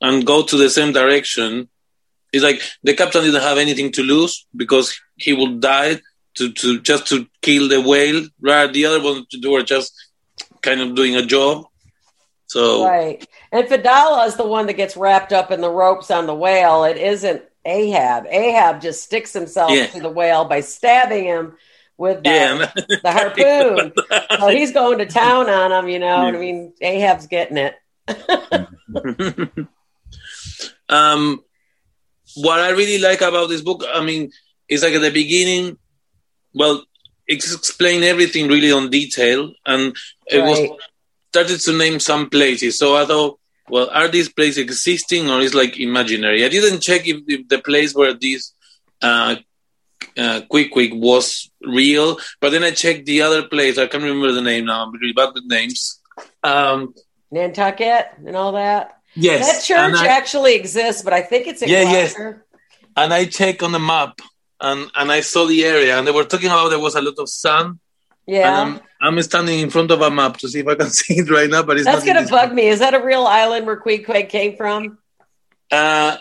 and go to the same direction, it's like the captain didn't have anything to lose because he would die to to just to kill the whale. Rather, the other ones were just kind of doing a job. So Right. And Fedallah is the one that gets wrapped up in the ropes on the whale. It isn't Ahab. Ahab just sticks himself Yeah. to the whale by stabbing him with the, the harpoon. so he's going to town on him, you know. and I mean, Ahab's getting it. um, what I really like about this book, I mean, is like at the beginning, well, it's explained everything really on detail, and it was started to name some places. So I thought, well, are these places existing or is like imaginary? I didn't check if, if the place where this uh, uh, Queequeg was real, but then I checked the other place. I can't remember the name now. I'm really bad with names. Um, Nantucket and all that. yes, that church I- actually exists, but I think it's in Yeah, yes. And I checked on the map and, and I saw the area and they were talking about there was a lot of sun. Yeah. And I'm, I'm standing in front of a map to see if I can see it right now, but it's That's gonna bug me. Is that a real island where Queequeg came from? Uh,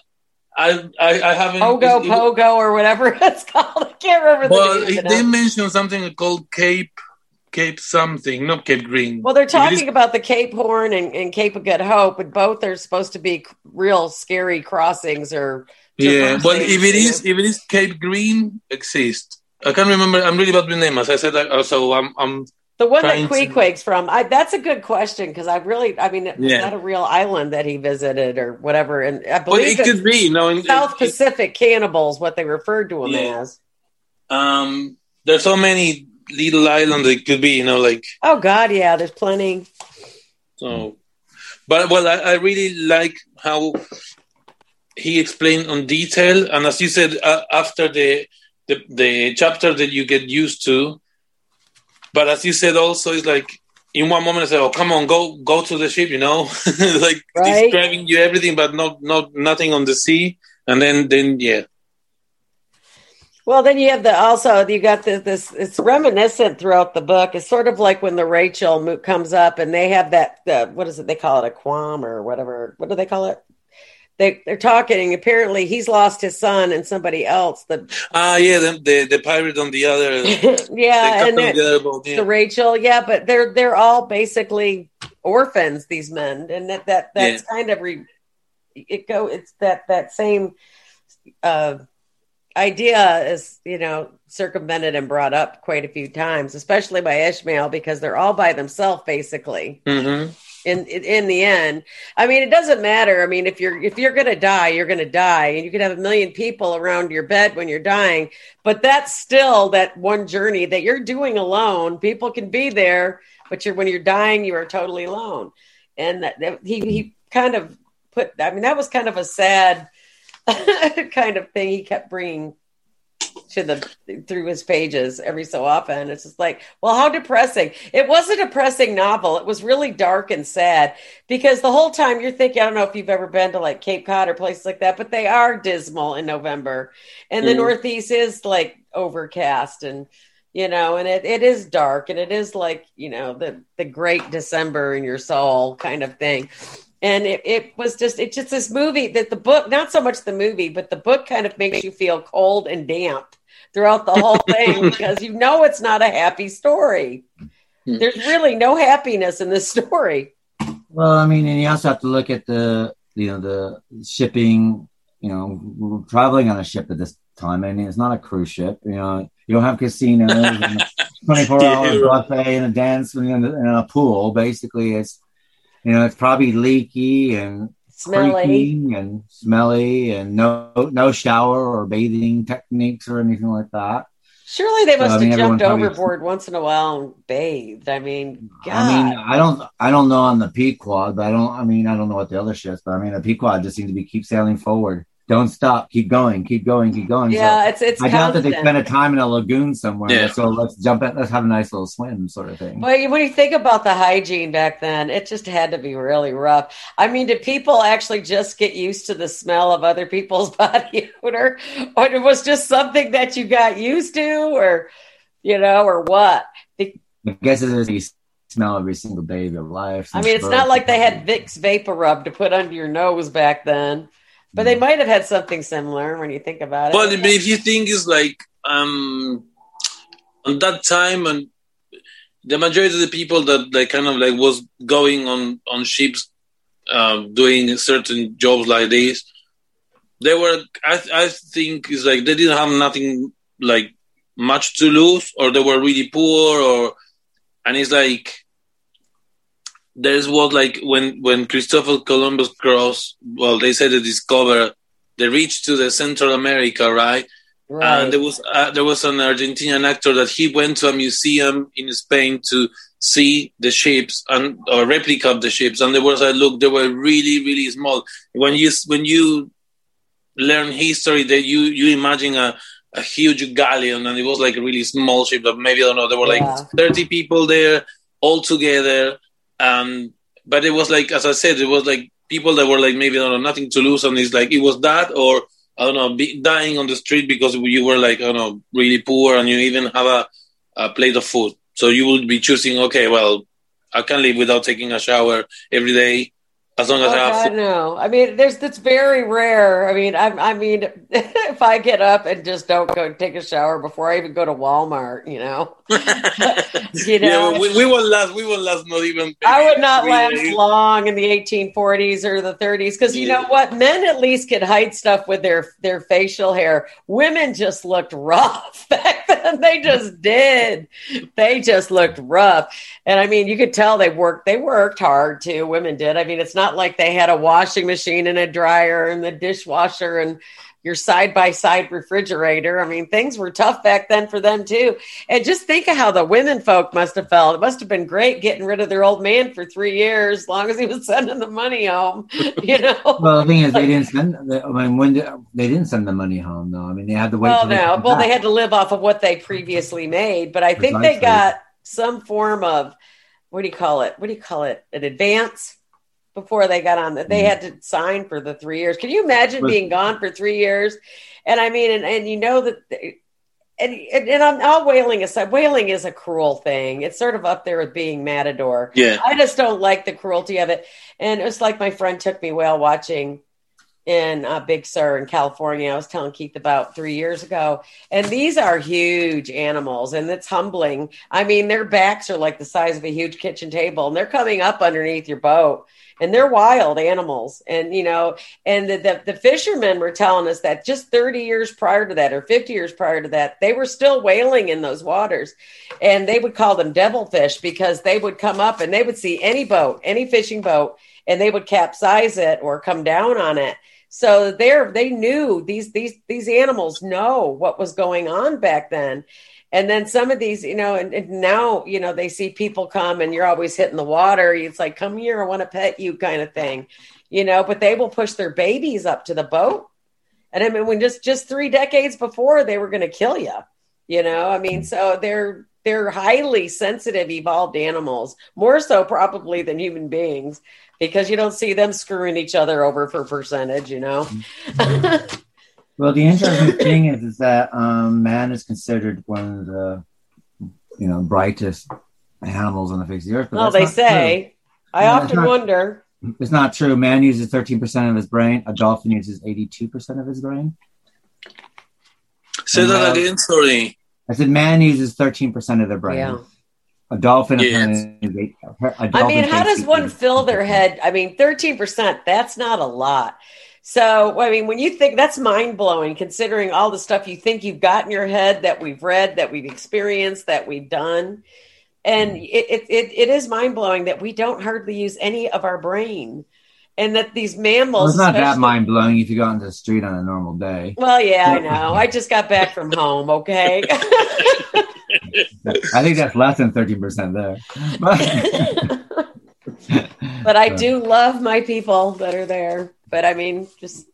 I, I, I haven't. Pogo, it- Pogo, or whatever it's called. I can't remember the Well, name. he- of it they mentioned something called Cape, Cape something, not Cape Green. Well, they're it is- talking about the Cape Horn and, and Cape of Good Hope, and both are supposed to be real scary crossings or Yeah, but if it is, if it is Cape Green, exists. I can't remember. I'm really bad with name, as I said. Also, I'm, I'm the one that trying to- Queequeg's from. I, that's a good question because I really, I mean, it's Yeah. not a real island that he visited or whatever. And I Well, believe it could be, you know. South it- Pacific cannibals, what they referred to him Yeah. as. um, there's so many little islands it could be, you know, like Oh God, yeah, there's plenty. so. But well, I, I really like how he explained on detail, and as you said, uh, after the, the the chapter that you get used to. But as you said, also, it's like in one moment I said, "Oh, come on, go go to the ship," you know, like Right. describing you everything, but not not nothing on the sea. And then then yeah, Well, then you have the also you got this this it's reminiscent throughout the book. It's sort of like when the Rachel comes up and they have that the what is it they call it a qualm or whatever what do they call it? They they're talking. Apparently, he's lost his son and somebody else. The ah yeah, the the, the pirate on the other, the yeah, and the boat. the Rachel, yeah, but they're they're all basically orphans. These men, and that that that's kind of re, it go. It's that that same uh, idea is you know circumvented and brought up quite a few times, especially by Ishmael because they're all by themselves basically. Mhm. In, in the end, I mean, it doesn't matter. I mean, if you're if you're gonna die, you're gonna die, and you could have a million people around your bed when you're dying. But that's still that one journey that you're doing alone. People can be there, but you're when you're dying, you are totally alone. And that, that- he he kind of put. I mean, that was kind of a sad kind of thing he kept bringing to the through his pages every so often. It's just like, well, how depressing. It was a depressing novel. It was really dark and sad because the whole time you're thinking, I don't know if you've ever been to like Cape Cod or places like that, but they are dismal in November. And the Mm. Northeast is like overcast and you know, and it, it is dark and it is like, you know, the the great December in your soul kind of thing. And it, it was just it's just this movie that the book, not so much the movie, but the book kind of makes you feel cold and damp throughout the whole thing because you know it's not a happy story. Hmm. There's really no happiness in this story. Well, I mean, and you also have to look at the you know the shipping. You know, we're traveling on a ship at this time, and it's not a cruise ship. You know, you don't have casinos, and twenty four hours Yeah. buffet and a dance in, in a pool. Basically, it's you know it's probably leaky and Smelly. and smelly, and no no shower or bathing techniques or anything like that. Surely they So, I must mean, have jumped overboard once in a while and bathed. I mean, God. I mean, I don't, I don't know on the Pequod, but I don't, I mean, I don't know what the other ships, but I mean, the Pequod just seems to be keep sailing forward. Don't stop, keep going, keep going, keep going. So yeah, it's it's. I doubt that they constant. spend a time in a lagoon somewhere. Yeah. So let's jump in, let's have a nice little swim, sort of thing. Well, you- when you think about the hygiene back then, it just had to be really rough. I mean, did people actually just get used to the smell of other people's body odor, or it was just something that you got used to, or you know, or what? I guess it is you smell every single day of your life. I mean, it's not like they had Vicks Vapor Rub to put under your nose back then, but they might have had something similar when you think about it. But if you think it's like um on that time and the majority of the people that like kind of like was going on on ships uh, doing certain jobs like this they were I, I think it's like they didn't have nothing like much to lose or they were really poor or and it's like there's what like when when Christopher Columbus crossed well they said they discovered they reached to the Central America right right. and there was uh, there was an Argentinian actor that he went to a museum in Spain to see the ships and or replica of the ships, and there was a look. They were really really small. When you when you learn history, that you you imagine a a huge galleon, and it was like a really small ship. That maybe I don't know. There were like Yeah. thirty people there all together, um, but it was like as I said, it was like people that were like maybe I don't know nothing to lose, and it's like it was that or I don't know, be, dying on the street because you were like, I don't know, really poor and you even have a, a plate of food. So you would be choosing, okay, well, I can live without taking a shower every day as long as Oh, I have God, no. I mean, there's that's very rare. I mean, I, I mean, if I get up and just don't go take a shower before I even go to Walmart, you know, you know, yeah, we, we won't last. We won't last. Not even. I would not last long in the 1840s or the 30s because you know what? Men at least could hide stuff with their their facial hair. Women just looked rough back then. They just did. They just looked rough. And I mean, you could tell they worked. They worked hard too. Women did. I mean, it's not like they had a washing machine and a dryer and the dishwasher and your side by side refrigerator. I mean, things were tough back then for them too. And just think of how the women folk must have felt. It must have been great getting rid of their old man for three years, as long as he was sending the money home. You know. Well, the thing is, they didn't send. I mean, when did, they didn't send the money home, though. I mean, they had to wait. well, no. Well, they had to live off of what they previously made, but I think they got some form of what do you call it? What do you call it? An advance before they got on. that They Mhm. had to sign for the three years. Can you imagine being gone for three years? And I mean, and, and you know that. And, and, and I'm all whaling aside. Whaling is a cruel thing. It's sort of up there with being matador. Yeah. I just don't like the cruelty of it. And it was like my friend took me whale watching in uh, Big Sur in California. I was telling Keith about three years ago. And these are huge animals and it's humbling. I mean, their backs are like the size of a huge kitchen table and they're coming up underneath your boat. And they're wild animals. And, you know, and the, the, the fishermen were telling us that just 30 years prior to that or 50 years prior to that, they were still whaling in those waters and they would call them devilfish because they would come up and they would see any boat, any fishing boat, and they would capsize it or come down on it. So they're they knew these these these animals know what was going on back then. And then some of these, you know, and, and now, you know, they see people come and you're always hitting the water. It's like, come here, I want to pet you kind of thing, you know, but they will push their babies up to the boat And I mean, when just just three decades before, they were going to kill you. You know, I mean, so they're they're highly sensitive, evolved animals, more so probably than human beings, because you don't see them screwing each other over for percentage. You know. Mm-hmm. Well, the interesting thing is, is that um, man is considered one of the, you know, brightest animals on the face of the earth. but well, that's they say. true. I Yeah, often not- wonder. it's not true. Man uses thirteen percent of his brain. A dolphin uses eighty-two percent of his brain. Say that Uh, again. Sorry. I said man uses thirteen percent of their brain. Yeah. A dolphin. Yes. apparently, is eight- a I mean, how does one fill their head? I mean, 13%, that's not a lot. So, I mean, when you think that's mind blowing, considering all the stuff you think you've got in your head that we've read, that we've experienced, that we've done. And Mm. it, it, it, it is mind blowing that we don't hardly use any of our brain. And that these mammals. Well, it's not that mind blowing if you go out into the street on a normal day. Well, yeah, I know. I just got back from home, okay? I think that's less than thirteen percent there. But, but I do love my people that are there. But I mean, just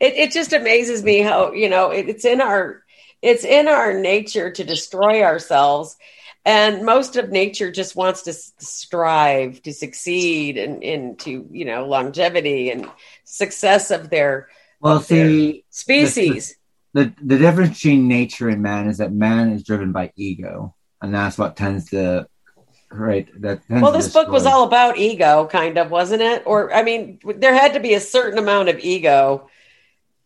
it, it just amazes me how you know it, it's in our it's in our nature to destroy ourselves, and most of nature just wants to strive to succeed and into you know longevity and success of their well, see, species. the the difference between nature and man is that man is driven by ego, and that's what tends to right. That Well, this book was all about ego, kind of, wasn't it? Or, I mean, there had to be a certain amount of ego,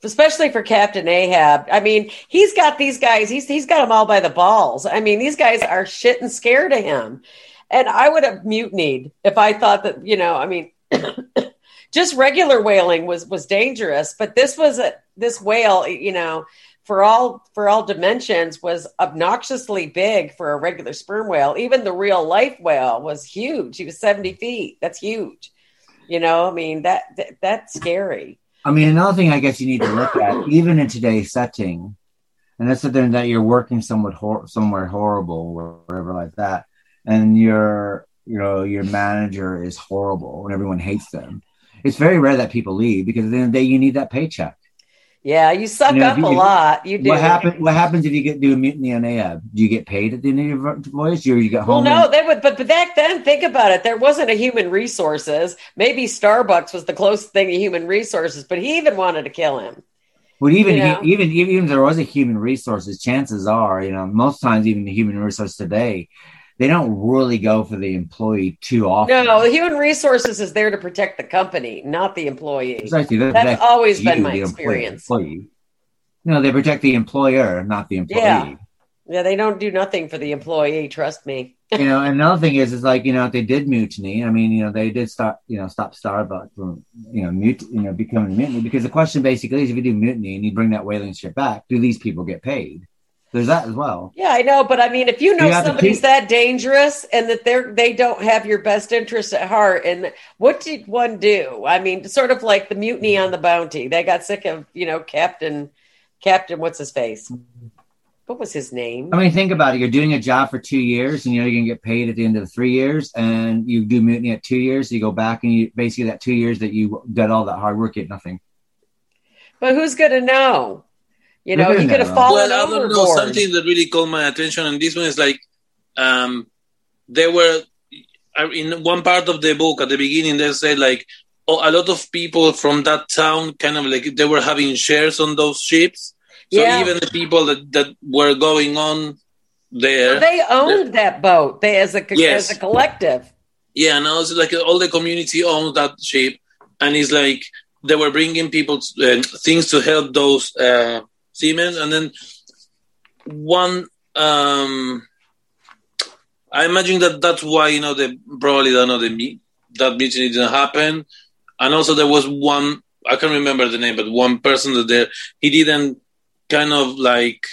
especially for Captain Ahab. I mean, he's got these guys, he's, he's got them all by the balls. I mean, these guys are shit and scared of him. And I would have mutinied if I thought that, you know, I mean, just regular whaling was was dangerous, but this was a this whale, you know, for all for all dimensions was obnoxiously big for a regular sperm whale. Even the real life whale was huge. He was 70 feet. That's huge. You know, I mean that, that that's scary. I mean, another thing I guess you need to look at, even in today's setting, and that's something that you're working somewhat hor- somewhere horrible, or wherever like that, and your you know your manager is horrible and everyone hates them. It's very rare that people leave because at the end day, you need that paycheck. Yeah, you suck You know, up if a lot. You do. What happen? What happens if you get do a mutiny on Ahab? Do you get paid at the end of your voyage, or you get home? Well, no, and- they would, but, but back then, think about it. There wasn't a human resources. Maybe Starbucks was the closest thing to human resources, but he even wanted to kill him. Well, even You know? even even if there was a human resources, chances are, you know, most times even the human resource today, they don't really go for the employee too often. No, human resources is there to protect the company, not the employee. Precisely, they That's protect always you, been my experience. Employee. No, they protect the employer, not the employee. Yeah. Yeah, they don't do nothing for the employee. Trust me. you know, and another thing is, is like you know, if they did mutiny. I mean, you know, they did stop, you know, stop Starbucks from, you know, mut, you know, becoming mutiny. Because the question basically is, if you do mutiny and you bring that whaling ship back, do these people get paid? There's that as well. Yeah, I know, but I mean, if you know You somebody's keep- that dangerous and that they're they don't have your best interest at heart, and what did one do? I mean, sort of like the mutiny on the Bounty. They got sick of you know Captain Captain what's his face? What was his name? I mean, think about it. You're doing a job for two years, and you know you're gonna get paid at the end of the three years, and you do mutiny at two years. So you go back, and you basically that two years that you did all that hard work, get nothing. But who's gonna know? You know, gonna he could have know. fallen well, I don't know. Something that really caught my attention, and this one is like, um, they were uh, in one part of the book at the beginning. They said like, oh, a lot of people from that town, kind of like they were having shares on those ships. So Yeah. even the people that, that were going on there, They owned that boat. They as a Yes. as a collective. Yeah, now it's like all the community owns that ship, and it's like they were bringing people uh, things to help those uh, seamen, and then one. Um, I imagine that that's why you know they probably don't know the me- that meeting didn't happen, and also there was one I can't remember the name, but one person that there he didn't kind of like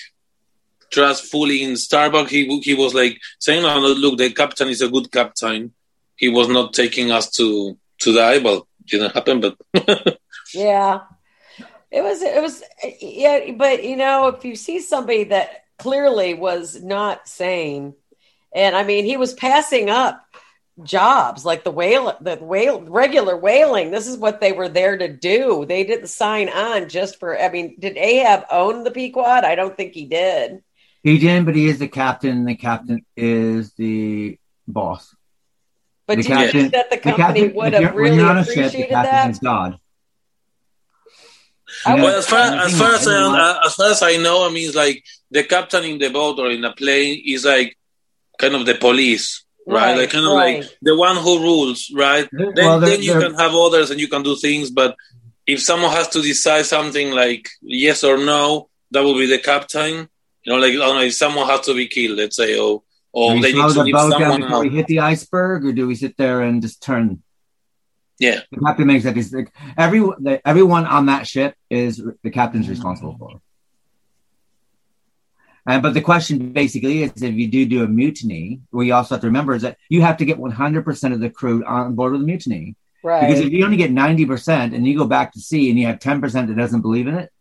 trust fully in Starbucks. He he was like saying, "No, no, look, the captain is a good captain." he was not taking us to to die. Well, didn't happen, but Yeah. It was it was yeah, but you know, if you see somebody that clearly was not sane, and I mean he was passing up jobs like the whale the whale regular whaling this is what they were there to do they didn't sign on just for i mean did ahab own the pequod i don't think he did He didn't, but he is the captain. and The captain is the boss. but The do you think that the The company captain- would have really you're on a ship, the appreciated captain that God. I You know, Well, as far as far as I, uh, as far as I know, I mean, it's like the captain in the boat or in a plane is like kind of the police, right? Right, like kind of right. like the one who rules, right? Well, Then, they're- then you they're- can have others and you can do things, but if someone has to decide something like yes or no, that will be the captain. You know, like I don't know, if someone has to be killed, let's say, or or do they need to the leave boat someone before out. we hit the iceberg, or do we sit there and just turn? Yeah, The captain makes that decision. Every the, everyone on that ship is the captain's responsible for. And but the question basically is, if you do do a mutiny, what you also have to remember is that you have to get 100% of the crew on board with the mutiny. Right. Because if you only get 90% and you go back to sea and you have 10% that doesn't believe in it,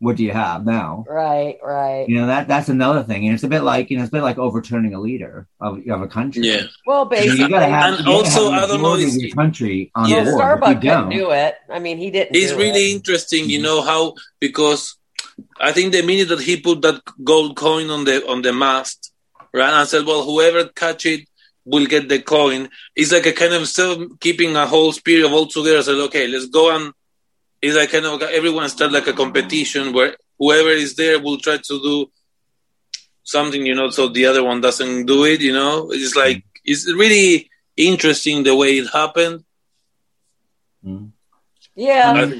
what do you have now? right right You know, that that's another thing. And it's a bit like, you know, it's a bit like overturning a leader of, of a country. yeah. well You, know, basically you gotta have, And you gotta also, have I the don't know, majority your country on Yeah. well, board. If you starbuck don't- couldn't do it i mean he didn't It's do really it. interesting, you mm-hmm. know how because I think the minute that he put that gold coin on the on the mast, right, and said, "Well, whoever catch it will get the coin." It's like a kind of still keeping a whole spirit of all together. Said, "Okay, let's go and." It's like kind of everyone start like a competition where whoever is there will try to do something, you know, so the other one doesn't do it. You know, it's like it's really interesting the way it happened. Mhm. yeah I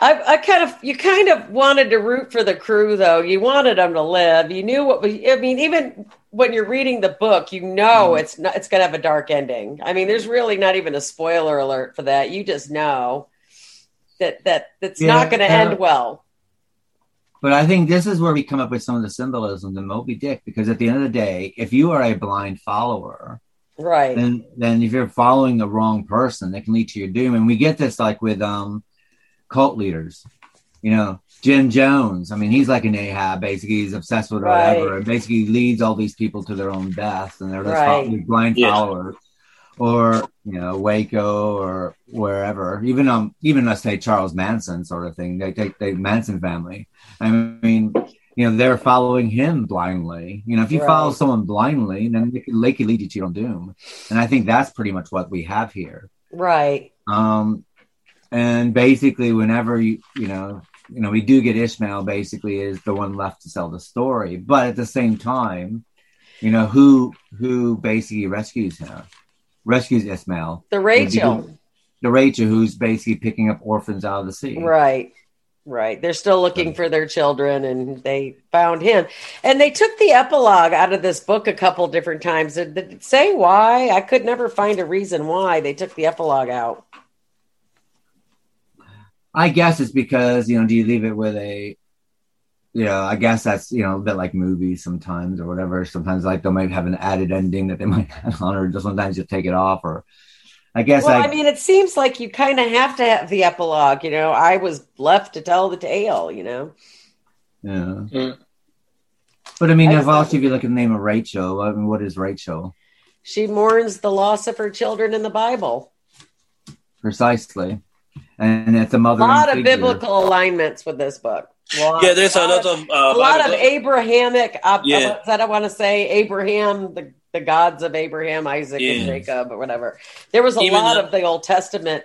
I, I kind of you kind of wanted to root for the crew though. You wanted them to live. You knew what was. I mean, even when you're reading the book, you know Mm-hmm. it's not. It's going to have a dark ending. I mean, there's really not even a spoiler alert for that. You just know that that that's Yeah, not going to uh, end well. But I think this is where we come up with some of the symbolism in Moby Dick, because at the end of the day, if you are a blind follower, Right. then then if you're following the wrong person, it can lead to your doom. And we get this like with um cult leaders, you know, Jim Jones. I mean, he's like an Ahab. Basically, he's obsessed with whatever, and basically leads all these people to their own death, and they're just Right. blind Yeah. followers. Or you know Waco or wherever, even um even let's say Charles Manson sort of thing. They take the Manson family. I mean, you know, they're following him blindly. You know, if you follow someone blindly, then they could, they could lead you to your doom. And I think that's pretty much what we have here. Right. Um, and basically, whenever you, you know, you know, we do get Ishmael basically is the one left to sell the story, but at the same time, you know, who who basically rescues him, rescues Ishmael, The Rachel. the Rachel, who's basically picking up orphans out of the sea. Right. Right. They're still looking for their children and they found him. And they took the epilogue out of this book a couple different times. Did it say why? I could never find a reason why they took the epilogue out. I guess it's because you know, do you leave it with a, you know, I guess that's you know a bit like movies sometimes or whatever. Sometimes like they might have an added ending that they might add on, or just sometimes you take it off. Or I guess Well, like I mean, it seems like you kind of have to have the epilogue. You know, I was left to tell the tale, you know? yeah. Mm. But I mean, I if also if you look at the name of Rachel, I mean, what is Rachel She mourns the loss of her children in the Bible. precisely? And it's a mother. A lot of biblical alignments with this book. Lot- Yeah, there's a lot of uh, a lot of Abrahamic. Uh, Yeah. I want to say? Abraham, the the gods of Abraham, Isaac, Yeah. and Jacob, or whatever. There was a Even lot the- of the Old Testament.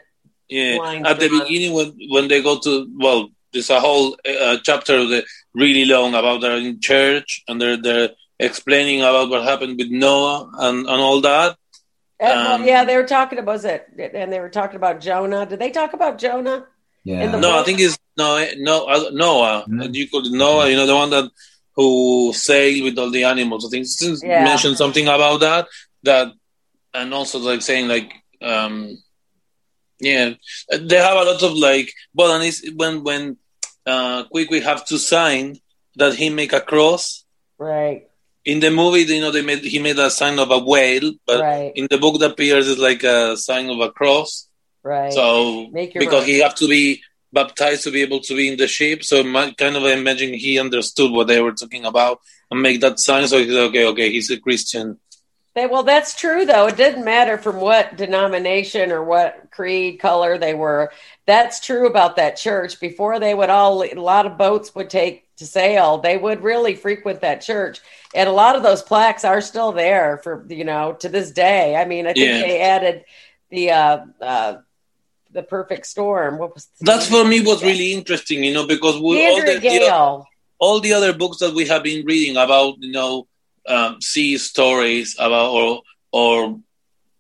Yeah, at the on. beginning when when they go to well, there's a whole uh, chapter that really long about they're in church and they're they're explaining about what happened with Noah and, and all that. Well, Um, yeah, they were talking about was it, and they were talking about Jonah. Did they talk about Jonah? Yeah. in the No, I think it's no no uh, Noah. Mhm. You call it Noah. You know the one that who sailed with all the animals. I think since Yeah. mentioned something about that that and also like saying like um yeah they have a lot of like but and it's when when uh Queequeg have to sign that he make a cross Right, in the movie you know they made he made a sign of a whale but right, in the book that appears is like a sign of a cross right. so because mark. he have to be baptized to be able to be in the ship so my, kind of imagine he understood what they were talking about and make that sign so he's okay okay he's a christian They, well, that's true, though. It didn't matter from what denomination or what creed, color they were. That's true about that church. Before they would all, a lot of boats would take to sail. They would really frequent that church, and a lot of those plaques are still there for you know to this day. I mean, I think Yeah. they added the uh, uh, the perfect storm. What was That's for me was really interesting, you know, because we all the, you know, all the other books that we have been reading about, you know, um, sea stories about or or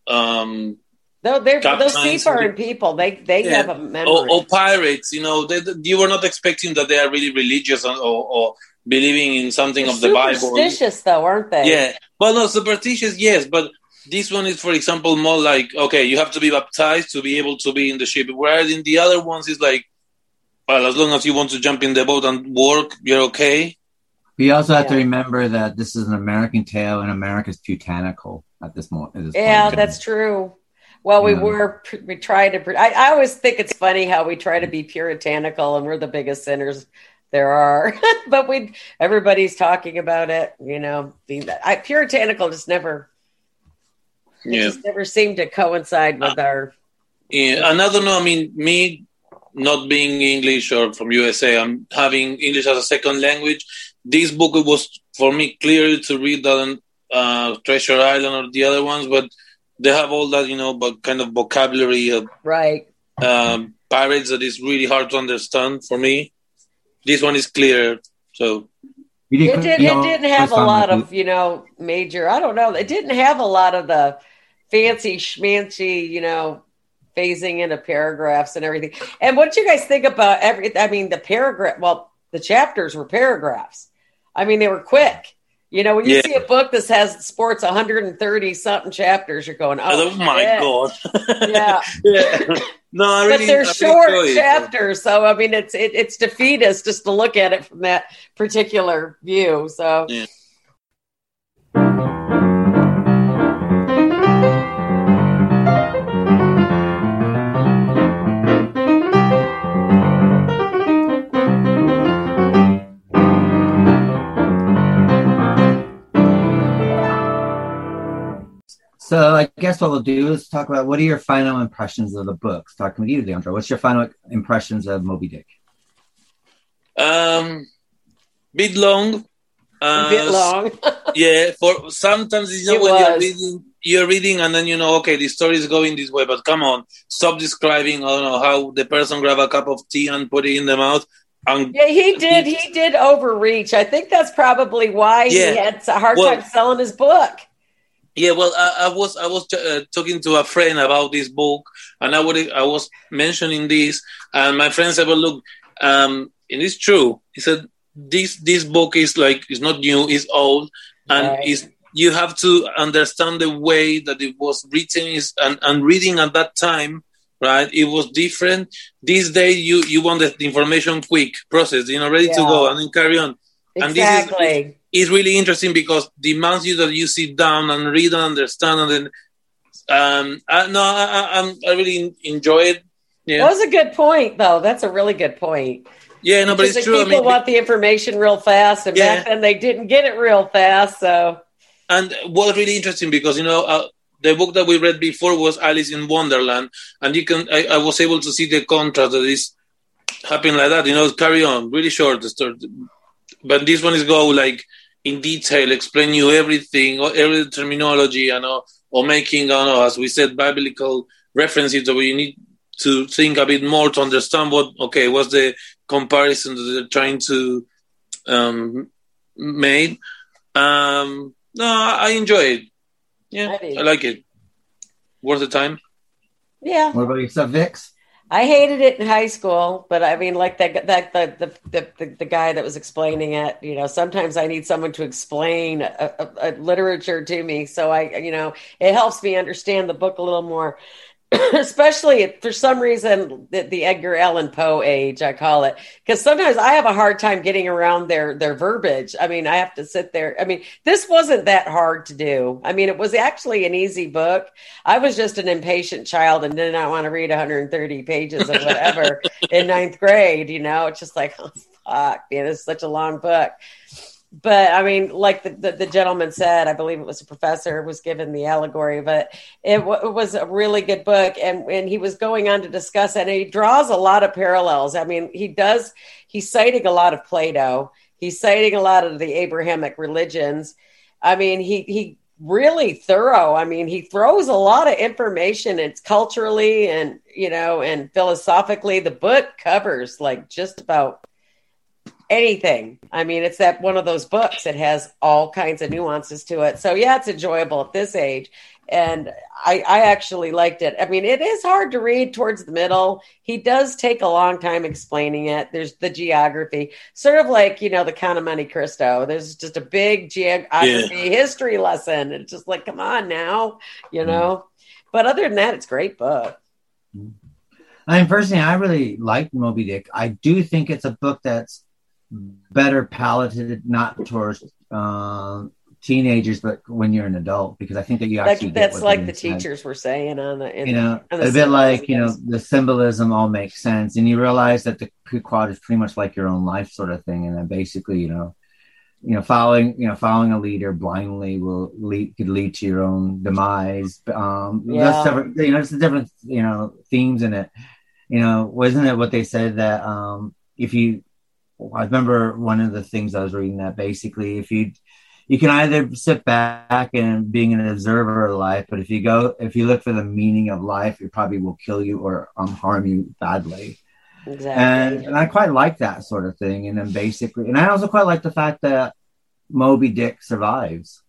um, they're those seafaring people, they they Yeah. have a memory. or, or pirates, you know, they, they- you were not expecting that they are really religious or, or, or believing in something They're of the Bible. superstitious, though, aren't they? Yeah, well, no, superstitious, yes, but this one is, for example, more like okay, you have to be baptized to be able to be in the ship. Whereas in the other ones, it's like, well, as long as you want to jump in the boat and work, you're okay. We also have to remember that this is an American tale, and America's puritanical at this moment. At this Yeah, point. that's true. Well, we Yeah. were we try to. I, I always think it's funny how we try to be puritanical and we're the biggest sinners there are, but we everybody's talking about it. You know, being that I, puritanical just never it Yeah. just never seemed to coincide with our. Yeah, and I don't know. I mean, me not being English or from USA, I'm having English as a second language. This book was for me clearer to read than uh, Treasure Island or the other ones, but they have all that you know, but kind of vocabulary of Right. um, pirates that is really hard to understand for me. This one is clear, so It did, it didn't have a lot of you know major. I don't know. It didn't have a lot of the fancy schmancy you know phasing into paragraphs and everything. And what do you guys think about every? I mean, the paragraph. Well, the chapters were paragraphs. I mean, they were quick. You know, when you Yeah. see a book that has sports 130 something chapters, you're going, oh, oh, my god, Yeah, yeah. No, I but really, they're I short chapters, so I mean, it's it, it's defeatist just to look at it from that particular view. So Yeah. So I guess what we'll do is talk about what are your final impressions of the book. Starting with you, Leandro. What's your final impressions of Moby Dick? Um, bit long. Uh, a bit long. Yeah, for sometimes you know It when you're reading, you're reading, and then you know, okay, the story is going this way, but come on, stop describing. I don't know how the person grab a cup of tea and put it in the mouth, and Yeah, he did. He did overreach. I think that's probably why he had a hard Well- time selling his book. Yeah, well, I, I was I was uh, talking to a friend about this book, and I would I was mentioning this, and my friend said, "Well, look, um, and it's true." He said, "This this book is like it's not new, it's old, and Right. is you have to understand the way that it was written is and, and reading at that time." Right, it was different. This day, you you want the information quick, process, you know, ready to go, and then carry on. And this is- It's really interesting because demands you that you sit down and read and understand and then um I, no I, I, I'm- really enjoy it That was a good point, though. That's a really good point. yeah no but it's true I people mean want the information real fast, and Yeah. back then they didn't get it real fast. So and what's really interesting because you know uh, the book that we read before was Alice in Wonderland and you can I, I was able to see the contrast that is happening like that you know carry on really short the story but this one is go like in detail explain you everything or every terminology and or, or making I don't know, as we said biblical references that we need to think a bit more to understand what okay what's the comparison that they're trying to um made um no i enjoy it. Yeah I i like it. Worth the time? Yeah, What about yourself, Vix? I hated it in high school, but I mean, like that that the the the, the, guy that was explaining it. You know, sometimes I need someone to explain a, a, a literature to me, so I you know it helps me understand the book a little more. Especially if for some reason the, the Edgar Allan Poe age, I call it, because sometimes I have a hard time getting around their their verbiage. I mean, I have to sit there. I mean, this wasn't that hard to do. I mean, it was actually an easy book. I was just an impatient child and did not want to read 130 pages of whatever in ninth grade. You know, it's just like, oh, fuck, man, it's such a long book. But I mean, like the, the, the, gentleman said, I believe it was a professor was given the allegory, but it, w- it, was a really good book. And, and he was going on to discuss it and he draws a lot of parallels. I mean, he does, he's citing a lot of Plato. He's citing a lot of the Abrahamic religions. I mean, he, he really thorough. I mean, he throws a lot of information. It's culturally and, you know, and philosophically, the book covers like just about anything. I mean, it's that one of those books that has all kinds of nuances to it. So yeah, it's enjoyable at this age. And I, I actually liked it. I mean, it is hard to read towards the middle. He does take a long time explaining it. There's the geography, sort of like, you know, the Count of Monte Cristo. There's just a big geography yeah. history lesson. It's just like, come on now, you mm-hmm. know. But other than that, it's great book. I mean, personally, I really like Moby Dick. I do think it's a book that's better palated not towards uh, teenagers, but when you're an adult, because I think that you actually that, that's like the teachers were saying on the you know a bit like you know the symbolism all makes sense, and you realize that the Pequod is pretty much like your own life sort of thing, and then basically you know you know following you know following a leader blindly will lead could lead to your own demise um yeah. that's different you know it's different you know themes in it. You know wasn't it what they said that um if you I remember one of the things I was reading that basically if you you can either sit back and being an observer of life, but if you go if you look for the meaning of life, it probably will kill you or um, harm you badly. Exactly. And, and I quite like that sort of thing. And then basically, and I also quite like the fact that Moby Dick survives.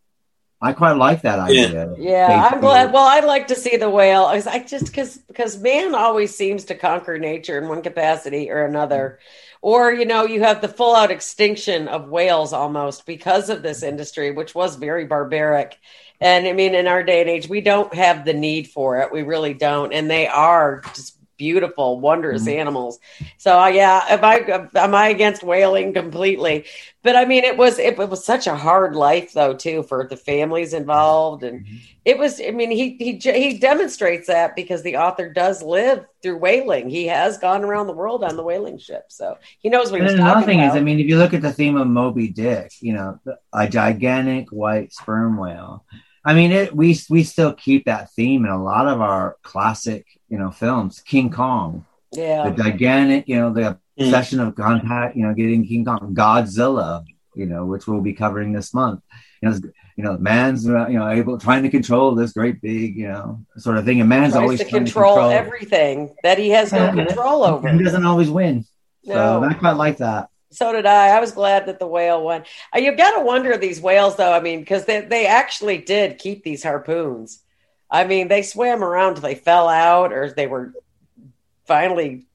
I quite like that idea. Yeah, yeah I'm glad. Well, I'd like to see the whale. I just because because man always seems to conquer nature in one capacity or another. Mm-hmm or you know you have the full out extinction of whales almost because of this industry which was very barbaric. And i mean in our day and age we don't have the need for it. We really don't. And they are just beautiful, wondrous mm-hmm. animals. So uh, yeah, am I am I against whaling completely? But I mean, it was it, it, was such a hard life though too for the families involved, and mm-hmm. it was. I mean, he he he demonstrates that because the author does live through whaling. He has gone around the world on the whaling ship, so he knows what and he's another thing about. is, I mean, if you look at the theme of Moby Dick, you know, a gigantic white sperm whale. I mean, it, we we still keep that theme in a lot of our classic you know, films, King Kong. Yeah. The gigantic, you know, the mm. obsession mm. of contact, you know, getting King Kong, Godzilla, you know, which we'll be covering this month. You know, you know, man's you know able trying to control this great big, you know, sort of thing. And man's always to control, to control, everything that he has no control over. He doesn't always win. No. So I quite like that. So did I. I was glad that the whale won. You've got to wonder these whales, though. I mean, because they, they actually did keep these harpoons. I mean, they swam around till they fell out or they were finally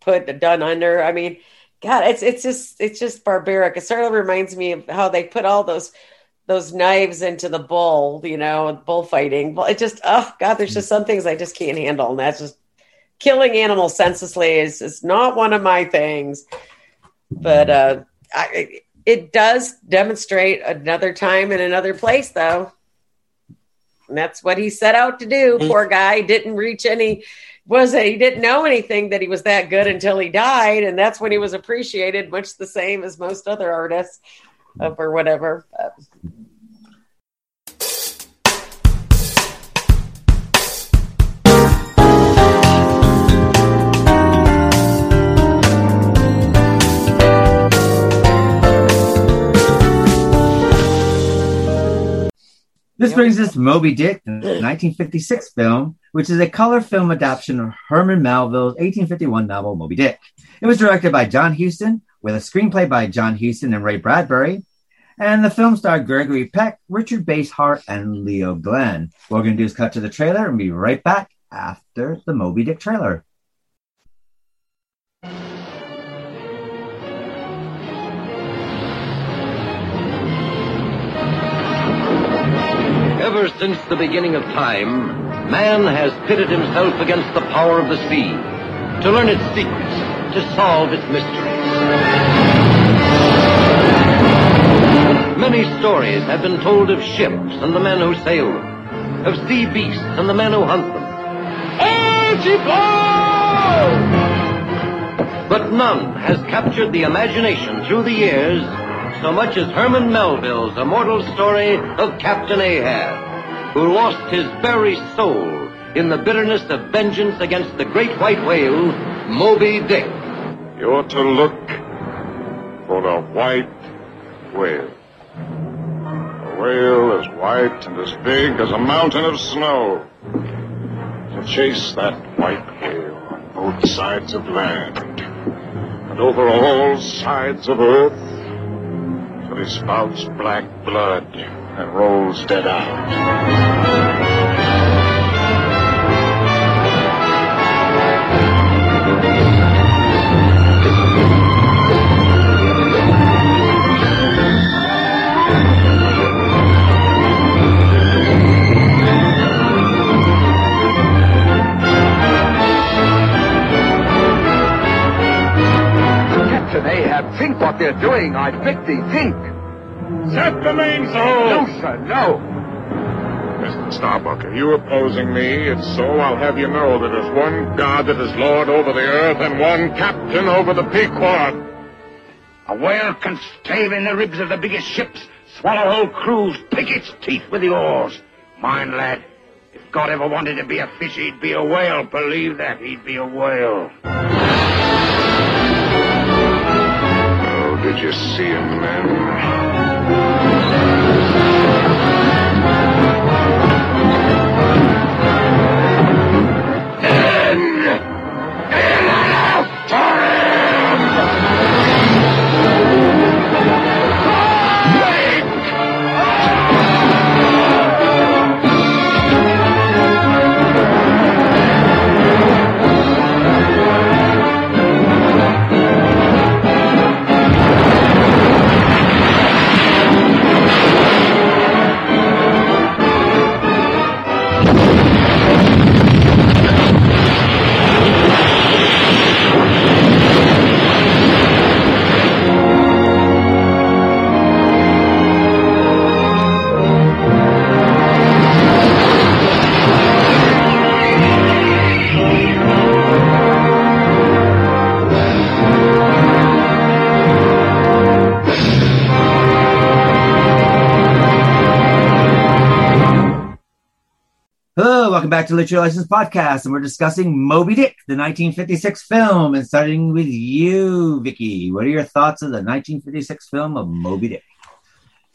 put done under. I mean, God, it's it's just it's just barbaric. It sort of reminds me of how they put all those those knives into the bull, you know, bullfighting. It just oh God, there's just some things I just can't handle, and that's just killing animals senselessly is is not one of my things. But uh, I, it does demonstrate another time in another place, though. And that's what he set out to do. Mm-hmm. Poor guy didn't reach any was it he didn't know anything that he was that good until he died and that's when he was appreciated much the same as most other artists uh, mm-hmm. or whatever uh, This brings us to Moby Dick, the 1956 film, which is a color film adaptation of Herman Melville's 1851 novel Moby Dick. It was directed by John Huston, with a screenplay by John Huston and Ray Bradbury. And the film starred Gregory Peck, Richard Basehart, and Leo Genn. What we're going to do is cut to the trailer and be right back after the Moby Dick trailer. Ever since the beginning of time, man has pitted himself against the power of the sea to learn its secrets, to solve its mysteries. Many stories have been told of ships and the men who sail them, of sea beasts and the men who hunt them. But none has captured the imagination through the years so much as Herman Melville's immortal story of Captain Ahab, who lost his very soul in the bitterness of vengeance against the great white whale, Moby Dick. You're to look for a white whale. A whale as white and as big as a mountain of snow. To chase that white whale on both sides of land and over all sides of earth till he spouts black blood and rolls dead out. Captain Ahab, think what they're doing. I beg thee, think. Set the mainsail! No, sir, no. Mr. Starbuck, are you opposing me? If so, I'll have you know that there's one God that is Lord over the earth and one captain over the Pequod. A whale can stave in the ribs of the biggest ships, swallow whole crews, pick its teeth with the oars. Mind, lad, if God ever wanted to be a fish, he'd be a whale. Believe that, he'd be a whale. Did you see him then? Back to Literary License Podcast, and we're discussing Moby Dick, the 1956 film, and starting with you, Vicky. What are your thoughts of the 1956 film of Moby Dick?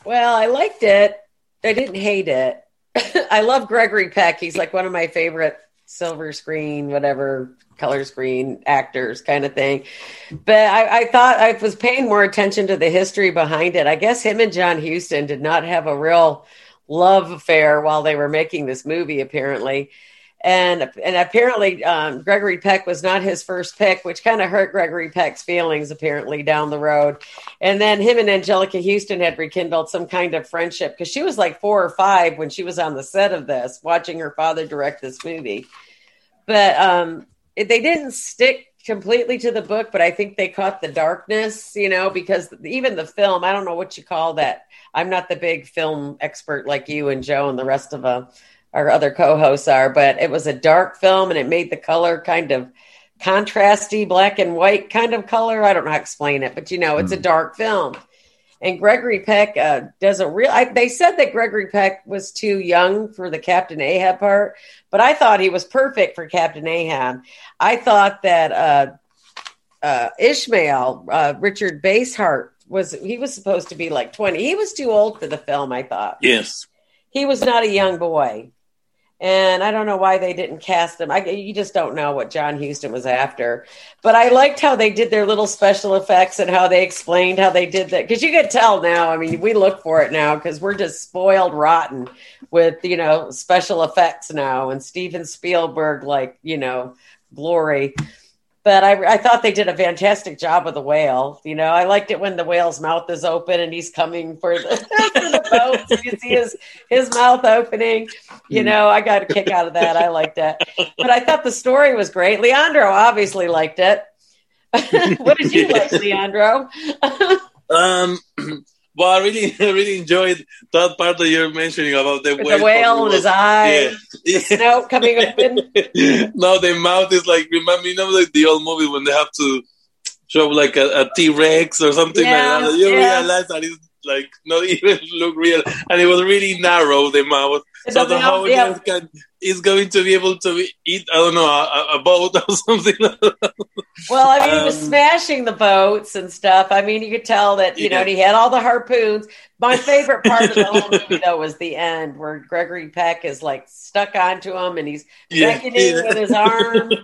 Well, I liked it. I didn't hate it. I love Gregory Peck. He's like one of my favorite silver screen, whatever color screen actors kind of thing. But I, I thought I was paying more attention to the history behind it. I guess him and John Huston did not have a real love affair while they were making this movie, apparently. And and apparently um, Gregory Peck was not his first pick, which kind of hurt Gregory Peck's feelings apparently down the road. And then him and Anjelica Huston had rekindled some kind of friendship because she was like four or five when she was on the set of this, watching her father direct this movie. But um, they didn't stick completely to the book, but I think they caught the darkness, you know, because even the film, I don't know what you call that. I'm not the big film expert like you and Joe and the rest of uh, our other co-hosts are, but it was a dark film and it made the color kind of contrasty, black and white kind of color. I don't know how to explain it, but you know, it's a dark film. And Gregory Peck uh, doesn't real. I, they said that Gregory Peck was too young for the Captain Ahab part, but I thought he was perfect for Captain Ahab. I thought that uh, uh, Ishmael, uh, Richard Basehart, was he was supposed to be like twenty. He was too old for the film. I thought Yes. he was not a young boy. And I don't know why they didn't cast him. I, you just don't know what John Huston was after. But I liked how they did their little special effects and how they explained how they did that. Because you could tell now. I mean, we look for it now because we're just spoiled rotten with, you know, special effects now and Steven Spielberg, like, you know, glory. But I, I thought they did a fantastic job with the whale. You know, I liked it when the whale's mouth is open and he's coming for the, for the boat. So you see his his mouth opening. You know, I got a kick out of that. I liked that. But I thought the story was great. Leandro obviously liked it. what did you like, Leandro? Um, well, I really, I really enjoyed that part that you're mentioning about the With whale. the whale his eye, Yeah. snout coming open. no, the mouth is like remind me of like the old movie when they have to show like a, a T Rex or something Yes, like that. You yes. realize that it's like not even look real, and it was really narrow the mouth, so the doesn't yeah. can is going to be able to eat. I don't know a, a boat or something. Well, I mean, he was Um, smashing the boats and stuff. I mean, you could tell that, you know, Yeah. and he had all the harpoons. My favorite part of the whole movie, though, was the end where Gregory Peck is like stuck onto him and he's Yeah, beckoning yeah. with his arm.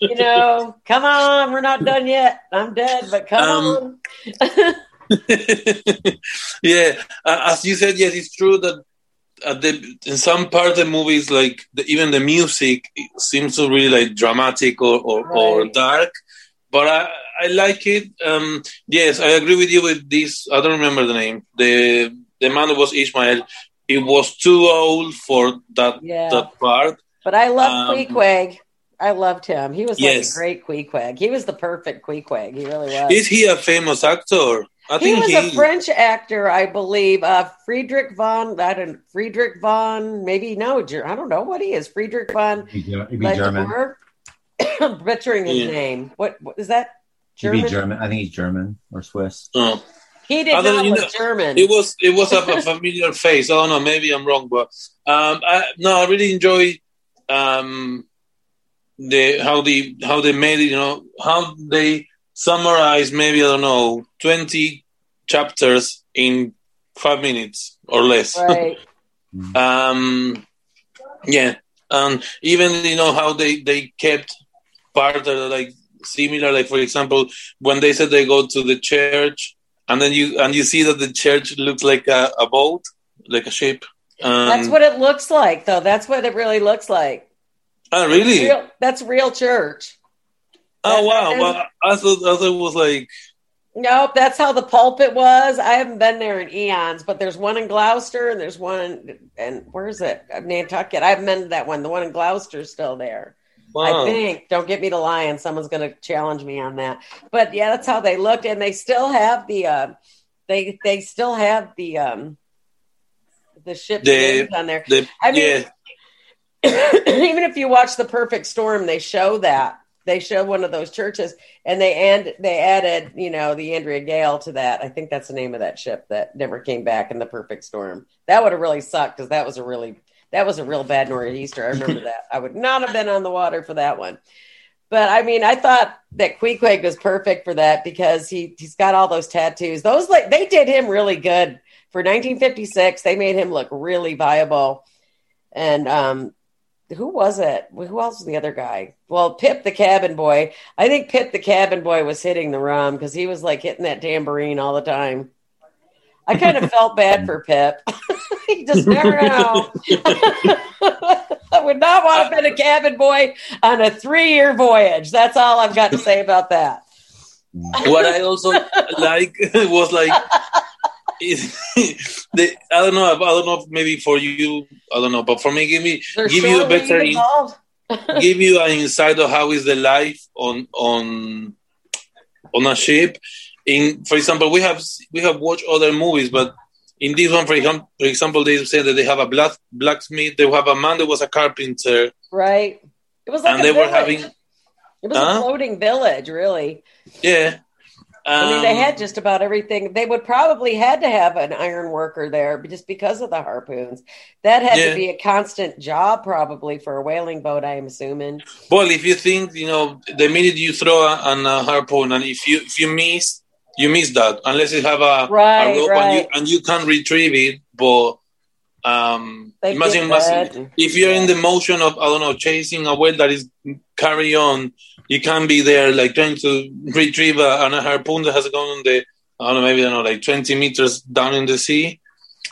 You know, come on, we're not done yet. I'm dead, but come Um, on. yeah, uh, as you said, yes, it's true that at the, in some part of the movies, like the, even the music seems to really like dramatic or or, or dark. But I, I like it. Um, yes, I agree with you with this. I don't remember the name. The the man who was Ishmael. He was too old for that Yeah. that part. But I loved um, Queequeg. I loved him. He was like Yes. a great Queequeg. He was the perfect Queequeg. He really was. Is he a famous actor? I he was he. a French actor, I believe. Uh, Friedrich von, I don't, Friedrich von, maybe no, Ger- I don't know what he is. Friedrich von He'd be, he'd be German. I'm butchering his Yeah. name. What, what is that? He'd be German. German. I think he's German or Swiss. Oh. He did I don't know, you look know, German. It was it was a, a familiar face. I don't know. Maybe I'm wrong, but um, I, no, I really enjoy um, the how the how they made it. You know how they summarize maybe I don't know twenty chapters in five minutes or less. right. Um, yeah, and even you know how they they kept part are like similar. Like for example, when they said they go to the church, and then you and you see that the church looks like a, a boat, like a ship. Um, That's what it looks like, though. That's what it really looks like. Oh, really? Real, that's real church. Oh wow! Well, I thought I thought it was like Nope, that's how the pulpit was. I haven't been there in eons, but there's one in Gloucester and there's one in, and where is it? Nantucket. I haven't been to that one. The one in Gloucester's still there. wow. I think. Don't get me to lying. Someone's going to challenge me on that. But yeah, that's how they looked, and they still have the uh, they they still have the um the ship The- names on there. The, I mean- yeah, Even if you watch the Perfect Storm, they show that they showed one of those churches, and they and they added you know the Andrea Gail to that. I think that's the name of that ship that never came back in the Perfect Storm. That would have really sucked because that was a really that was a real bad nor'easter. I remember that. I would not have been on the water for that one. But I mean, I thought that Queequeg was perfect for that because he he's got all those tattoos. Those like they did him really good for 1956. They made him look really viable. And um, who was it? Who else was the other guy? Well, Pip the cabin boy. I think Pip the cabin boy was hitting the rum because he was like hitting that tambourine all the time. I kind of felt bad for Pip. he just never know. I would not want to be a cabin boy on a three-year voyage. That's all I've got to say about that. what I also like was like I don't know I don't know maybe for you I don't know but for me give me There's give you a better in, give you an insight of how is the life on on on a ship. In for example, we have we have watched other movies, but in this one, for example, for example, they say that they have a black blacksmith. They have a man that was a carpenter, right? It was like and they were having It was Huh? a floating village, really. yeah. I mean, they Um, had just about everything. They would probably had to have an iron worker there just because of the harpoons. That had Yeah. to be a constant job, probably for a whaling boat. I'm assuming. Well, if you think you know, the minute you throw a, an, a harpoon, and if you if you miss, you miss that unless you have a, Right, a rope and right. you and you can retrieve it. But um, They imagine, imagine if you're in the motion of I don't know chasing a whale that is carry on, you can't be there like trying to retrieve a, an- a harpoon that has gone on the I don't know maybe I don't know like 20 meters down in the sea.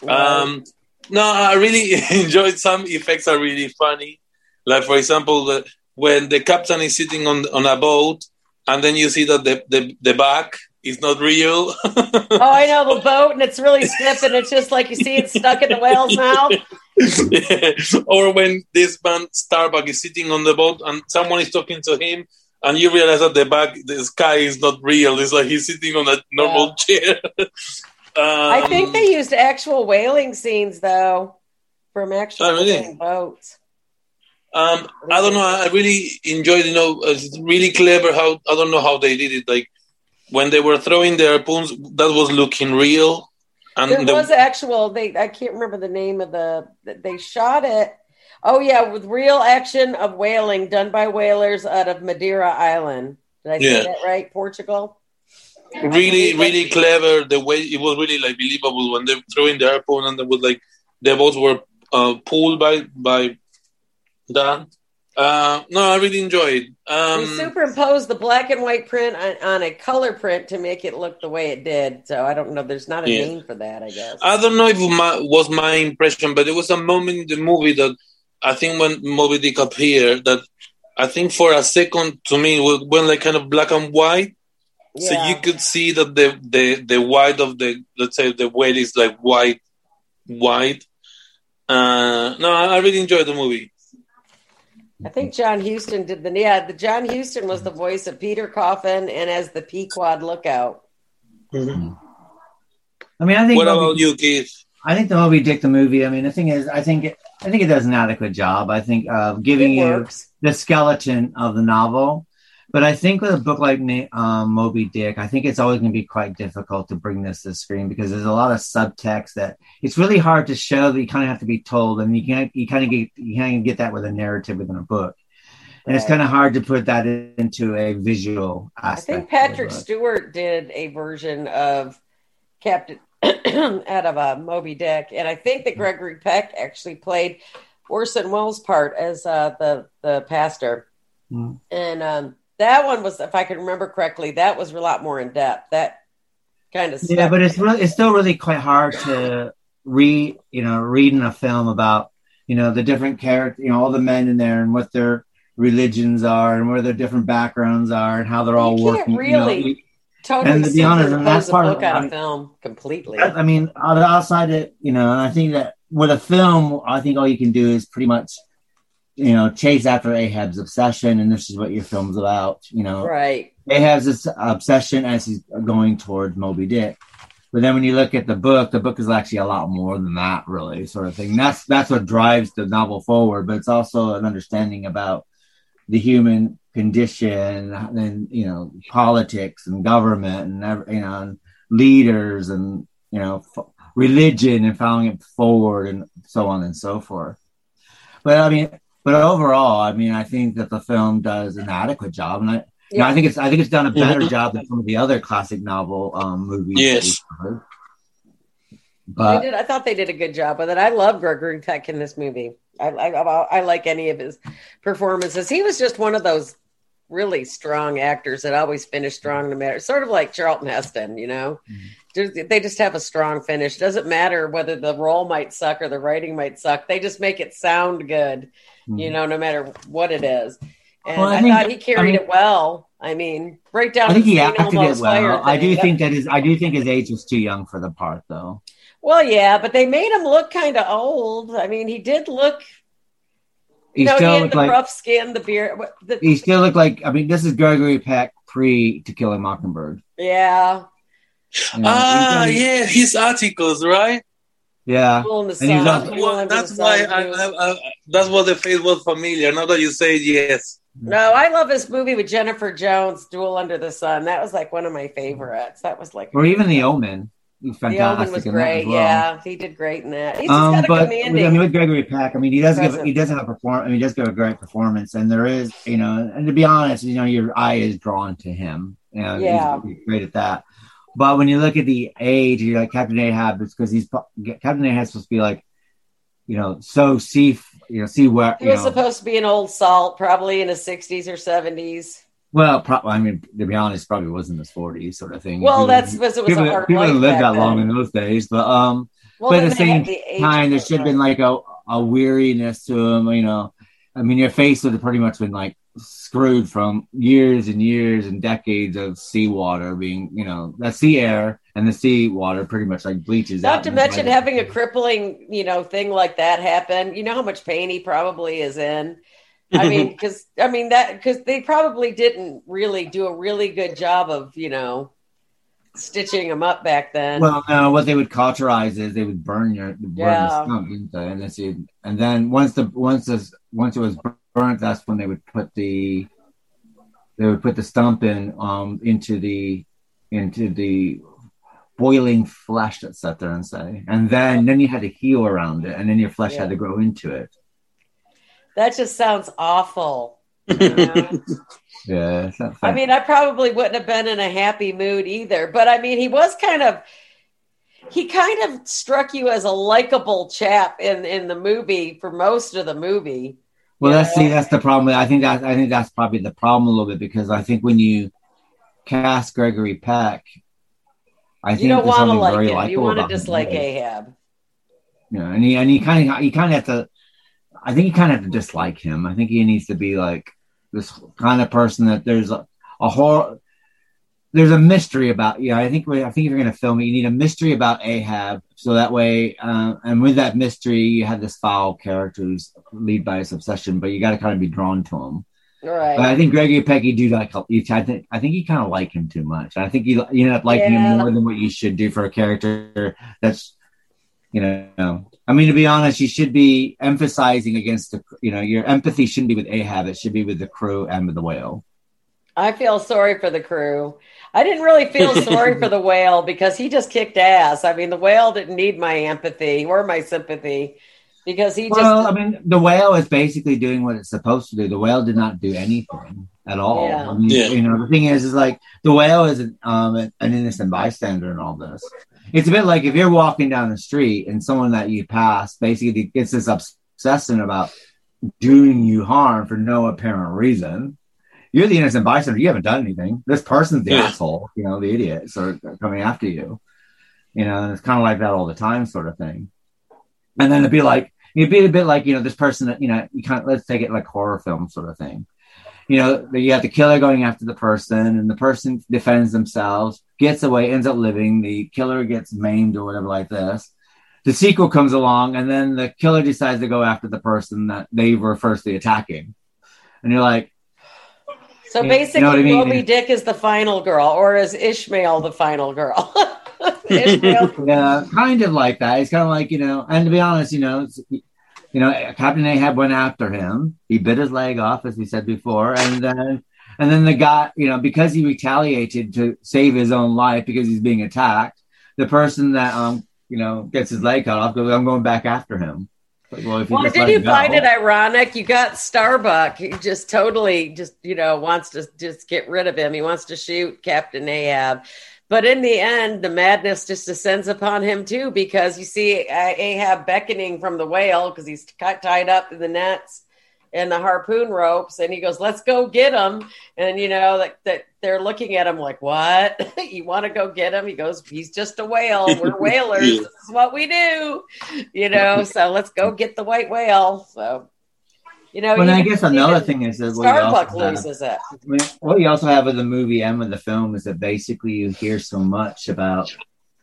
Um, no, I really enjoyed some effects are really funny. Like for example, the, when the captain is sitting on on a boat, and then you see that the the, the back is not real. oh, I know the boat, and it's really stiff, and it's just like you see it stuck in the whale's mouth. Yeah. Or when this man Starbuck is sitting on the boat and someone is talking to him, and you realize that the back, the sky is not real. It's like he's sitting on a normal chair. um, I think they used actual whaling scenes though from actual Oh, really? boats. Um, I don't know. I really enjoyed. You know, it's really clever how I don't know how they did it. Like when they were throwing their harpoons, that was looking real. And There the- was actual. They I can't remember the name of the. They shot it. Oh yeah, with real action of whaling done by whalers out of Madeira Island. Did I say Yeah. that right? Portugal. really, really clever. The way it was really like believable when they were throwing the harpoon and they was like the boats were uh, pulled by by that. Uh, no, I really enjoyed. it. we Um, superimposed the black and white print on, on a color print to make it look the way it did. So I don't know. There's not a Yeah. name for that. I guess. I don't know if it my, was my impression, but there was a moment in the movie that I think when Moby Dick appeared, that I think for a second to me it went like kind of black and white. So you could see that the, the the white of the let's say the whale is like white, white. Uh, no, I I really enjoyed the movie. I think John Huston did the yeah. The John Huston was the voice of Peter Coffin and as the Pequod Lookout. Hmm. I mean, I think What Moby- about you, Keith? I think the Moby Dick the movie. I mean, the thing is, I think it, I think it does an adequate job. I think of giving you the skeleton of the novel. But I think with a book like um, Moby Dick, I think it's always going to be quite difficult to bring this to the screen because there's a lot of subtext that it's really hard to show. That you kind of have to be told, and you can't you kind of get you can't get that with a narrative within a book, and it's kind of hard to put that into a visual I think Patrick. Stewart did a version of Captain out of uh, Moby Dick, and I think that Gregory Peck actually played Orson Welles' part as uh, the the pastor. Mm. And um, that one was, if I can remember correctly, that was a lot more in depth. That kind of stuff. Yeah, but it's really it's still really quite hard to read, you know, reading a film about, you know, the different character, you know, all the men in there and what their religions are and where their different backgrounds are and how they're all working. you know. Totally and to be honest, and that's a part of- book on I a mean- film completely. I I mean, outside it, you know, and I think that with a film, I think all you can do is pretty much, you know, chase after Ahab's obsession, and this is what your film's about, you know. Right. Ahab's this obsession as he's going towards Moby Dick. But then when you look at the book, the book is actually a lot more than that, really, sort of thing. That's that's what drives the novel forward. But it's also an understanding about the human condition and you know politics and government and you know and leaders and you know f- religion and following it forward and so on and so forth. But I mean, but overall, I mean, I think that the film does an adequate job, and I, you know, I think it's I think it's done a better Mhm. job than some of the other classic novel um, movies. Yes. we've covered. They But did. I thought they did a good job with it. I love Gregory Peck in this movie. I, I, I like any of his performances. He was just one of those really strong actors that always finish strong no matter. Sort of like Charlton Heston, you know. Mm-hmm. Just- They just have a strong finish. Doesn't matter whether the role might suck or the writing might suck. They just make it sound good, you mm-hmm. know, no matter what it is. And Well, I I, think- thought he carried I mean- it well. I mean, right down I think he acted it well. I do think that his I do think his age was too young for the part, though. Well, yeah, but they made him look kind of old. I mean, he did look. He You know, he still had looked the like rough skin, the beard. The, he still looked like. I mean, this is Gregory Peck pre To Kill a Mockingbird. yeah, You know, Ah, yeah, his articles, right? yeah. Duel the And he sun. also- That's, Duel that's why I. I, I, that's what the face was familiar. Now that you say it, yes. No, I love this movie with Jennifer Jones, Duel Under the Sun. That was like one of my favorites. That was like Or even The Omen. He's the fantastic Omen was great. well. Yeah, he did great in that. He's just Um, got a but commanding. I mean, with Gregory Peck, I mean, he does give he does have a perform. I mean, he does give a great performance, and there is, you know, and to be honest, you know, your eye is drawn to him. You know, Yeah. he's, great at that. But when you look at the age, you're like Captain Ahab, it's because he's Captain Ahab supposed to be like, you know, so sea, you know, sea where he was know, supposed to be an old salt, probably in his sixties or seventies. Well, pro- I mean, to be honest, probably was in his 40s, sort of thing. Well, People- that's because it was people, a hard people live that long in those days, but um. Well, but at the same the time, there should have been like a, a weariness to him. You know, I mean, your face would have pretty much been like screwed from years and years and decades of seawater being, you know, that sea air and the sea water pretty much like bleaches out. Not to mention having a crippling, you know, thing like that happen. You know how much pain he probably is in. I mean, because I mean that because they probably didn't really do a really good job of you know stitching them up back then. Well, no, what they would cauterize is they would burn your burn Yeah. the stump, didn't they? And then see, and then once the once this once it was burnt, that's when they would put the they would put the stump in um into the into the boiling flesh that sat there and say, and then then you had to heal around it, and then your flesh Yeah. had to grow into it. That just sounds awful. you know? Yeah, I mean, I probably wouldn't have been in a happy mood either. But I mean, he was kind of he kind of struck you as a likable chap in in the movie for most of the movie. Well, Yeah. that's see, that's the problem. I think that I think that's probably the problem a little bit because I think when you cast Gregory Peck, I think You don't there's want to something like very him. You want to about him. dislike Ahab. Yeah, and he and he kind of he kind of have to. I think you kind of have to dislike him. I think he needs to be like this kind of person that there's a, a whole there's a mystery about. Yeah, I think I think if you're going to film it, you need a mystery about Ahab, so that way, uh, and with that mystery, you have this foul character who's lead by his obsession, but you got to kind of be drawn to him. Right. But I think Gregory Peck, you do like. I think I think you kind of like him too much. I think you you end up liking Yeah. him more than what you should do for a character that's, you know. I mean, to be honest, you should be emphasizing against the. You know, your empathy shouldn't be with Ahab. It should be with the crew and with the whale. I feel sorry for the crew. I didn't really feel sorry for the whale because he just kicked ass. I mean, the whale didn't need my empathy or my sympathy because he just Well, I mean, the whale is basically doing what it's supposed to do. The whale did not do anything at all. Yeah. I mean, Yeah. you know, the thing is, is like the whale is an, um, an innocent bystander in all this. It's a bit like if you're walking down the street and someone that you pass basically gets this obsession about doing you harm for no apparent reason. You're the innocent bystander. You haven't done anything. This person's the Yeah. asshole, you know, the idiot, so they're coming after you. You know, and it's kind of like that all the time, sort of thing. And then it'd be like, it'd be a bit like, you know, this person that, you know, you can't, let's take it like horror film sort of thing. You know, you have the killer going after the person and the person defends themselves, gets away, ends up living. The killer gets maimed or whatever like this. The sequel comes along and then the killer decides to go after the person that they were firstly attacking. And you're like, so you know basically what I mean? Moby Dick is the final girl, or is Ishmael the final girl? Yeah, kind of like that. It's kind of like you know, and to be honest, you know, it's, you know, Captain Ahab went after him. He bit his leg off, as we said before, and then and then the guy, you know, because he retaliated to save his own life because he's being attacked. The person that um, you know, gets his leg cut off goes, "I'm going back after him." Like, well, if Well, did you go- find it ironic? You got Starbuck. He just totally just, you know, wants to just get rid of him. He wants to shoot Captain Ahab. But in the end, the madness just descends upon him too, because you see Ahab beckoning from the whale because he's tied up in the nets and the harpoon ropes, and he goes, "Let's go get him." And you know that that they're looking at him like, "What? you want to go get him?" He goes, "He's just a whale. We're whalers. This is what we do." You know, so let's go get the white whale. So, you know, Well, I guess another thing is that what you Starbuck also have- it. What you also have with the movie and with the film is that basically you hear so much about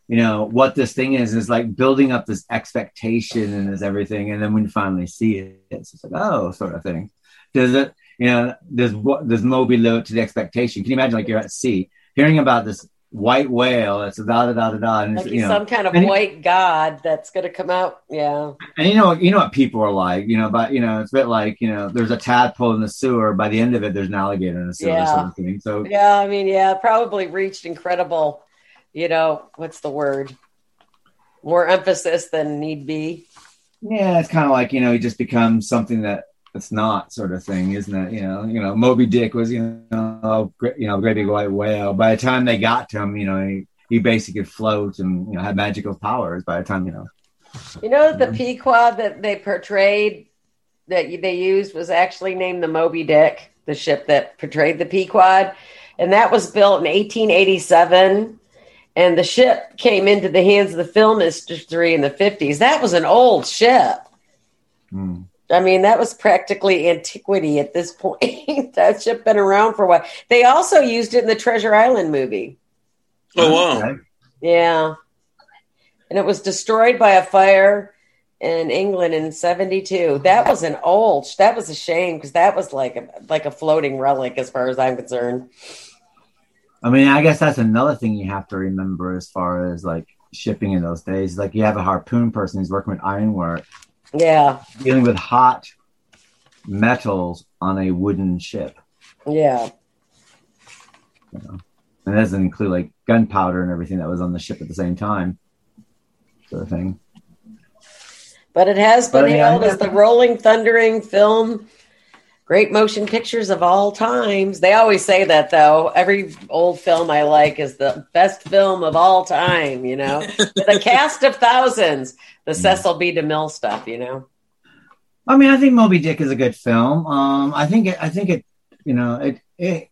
you know what this thing is is like building up this expectation and this everything and then when you finally see it it's just like oh sort of thing does it you know does what does moby live up to the expectation can you imagine like you're at sea hearing about this white whale that's da da da da da and Like you know some kind of white god that's going to come out. Yeah. and you know you know what people are like you know but you know it's a bit like you know there's a tadpole in the sewer by the end of it there's an alligator in the sewer Yeah. sort of thing so Yeah. I mean, yeah, probably reached incredible, you know, what's the word? More emphasis than need be. Yeah, it's kind of like you know, he just becomes something that it's not, sort of thing, isn't it? You know, you know, Moby Dick was you know, great, you know, great big white whale. By the time they got to him, you know, he, he basically could float and you know had magical powers. By the time you know, You know, the Pequod that they portrayed that they used was actually named the Moby Dick, the ship that portrayed the Pequod. And that was built in 1887. And the ship came into the hands of the film industry in the 50s. That was an old ship. Hmm. I mean, that was practically antiquity at this point. that ship been around for a while. They also used it in the Treasure Island movie. Oh wow! Yeah. And it was destroyed by a fire in England in 72. That was an old, that was a shame because that was like a, like a floating relic as far as I'm concerned. I mean, I guess that's another thing you have to remember as far as like shipping in those days. Like you have a harpoon person who's working with ironwork, Yeah. dealing with hot metals on a wooden ship. Yeah. and and it doesn't include like gunpowder and everything that was on the ship at the same time, sort of thing. But it has been But, yeah, hailed I- as the rolling, thundering film, great motion pictures of all times. They always say that, though. Every old film I like is the best film of all time, you know? With a cast of thousands, the Cecil B. DeMille stuff, you know? I mean, I think Moby Dick is a good film. Um, I think it, I think it, you know, it, it,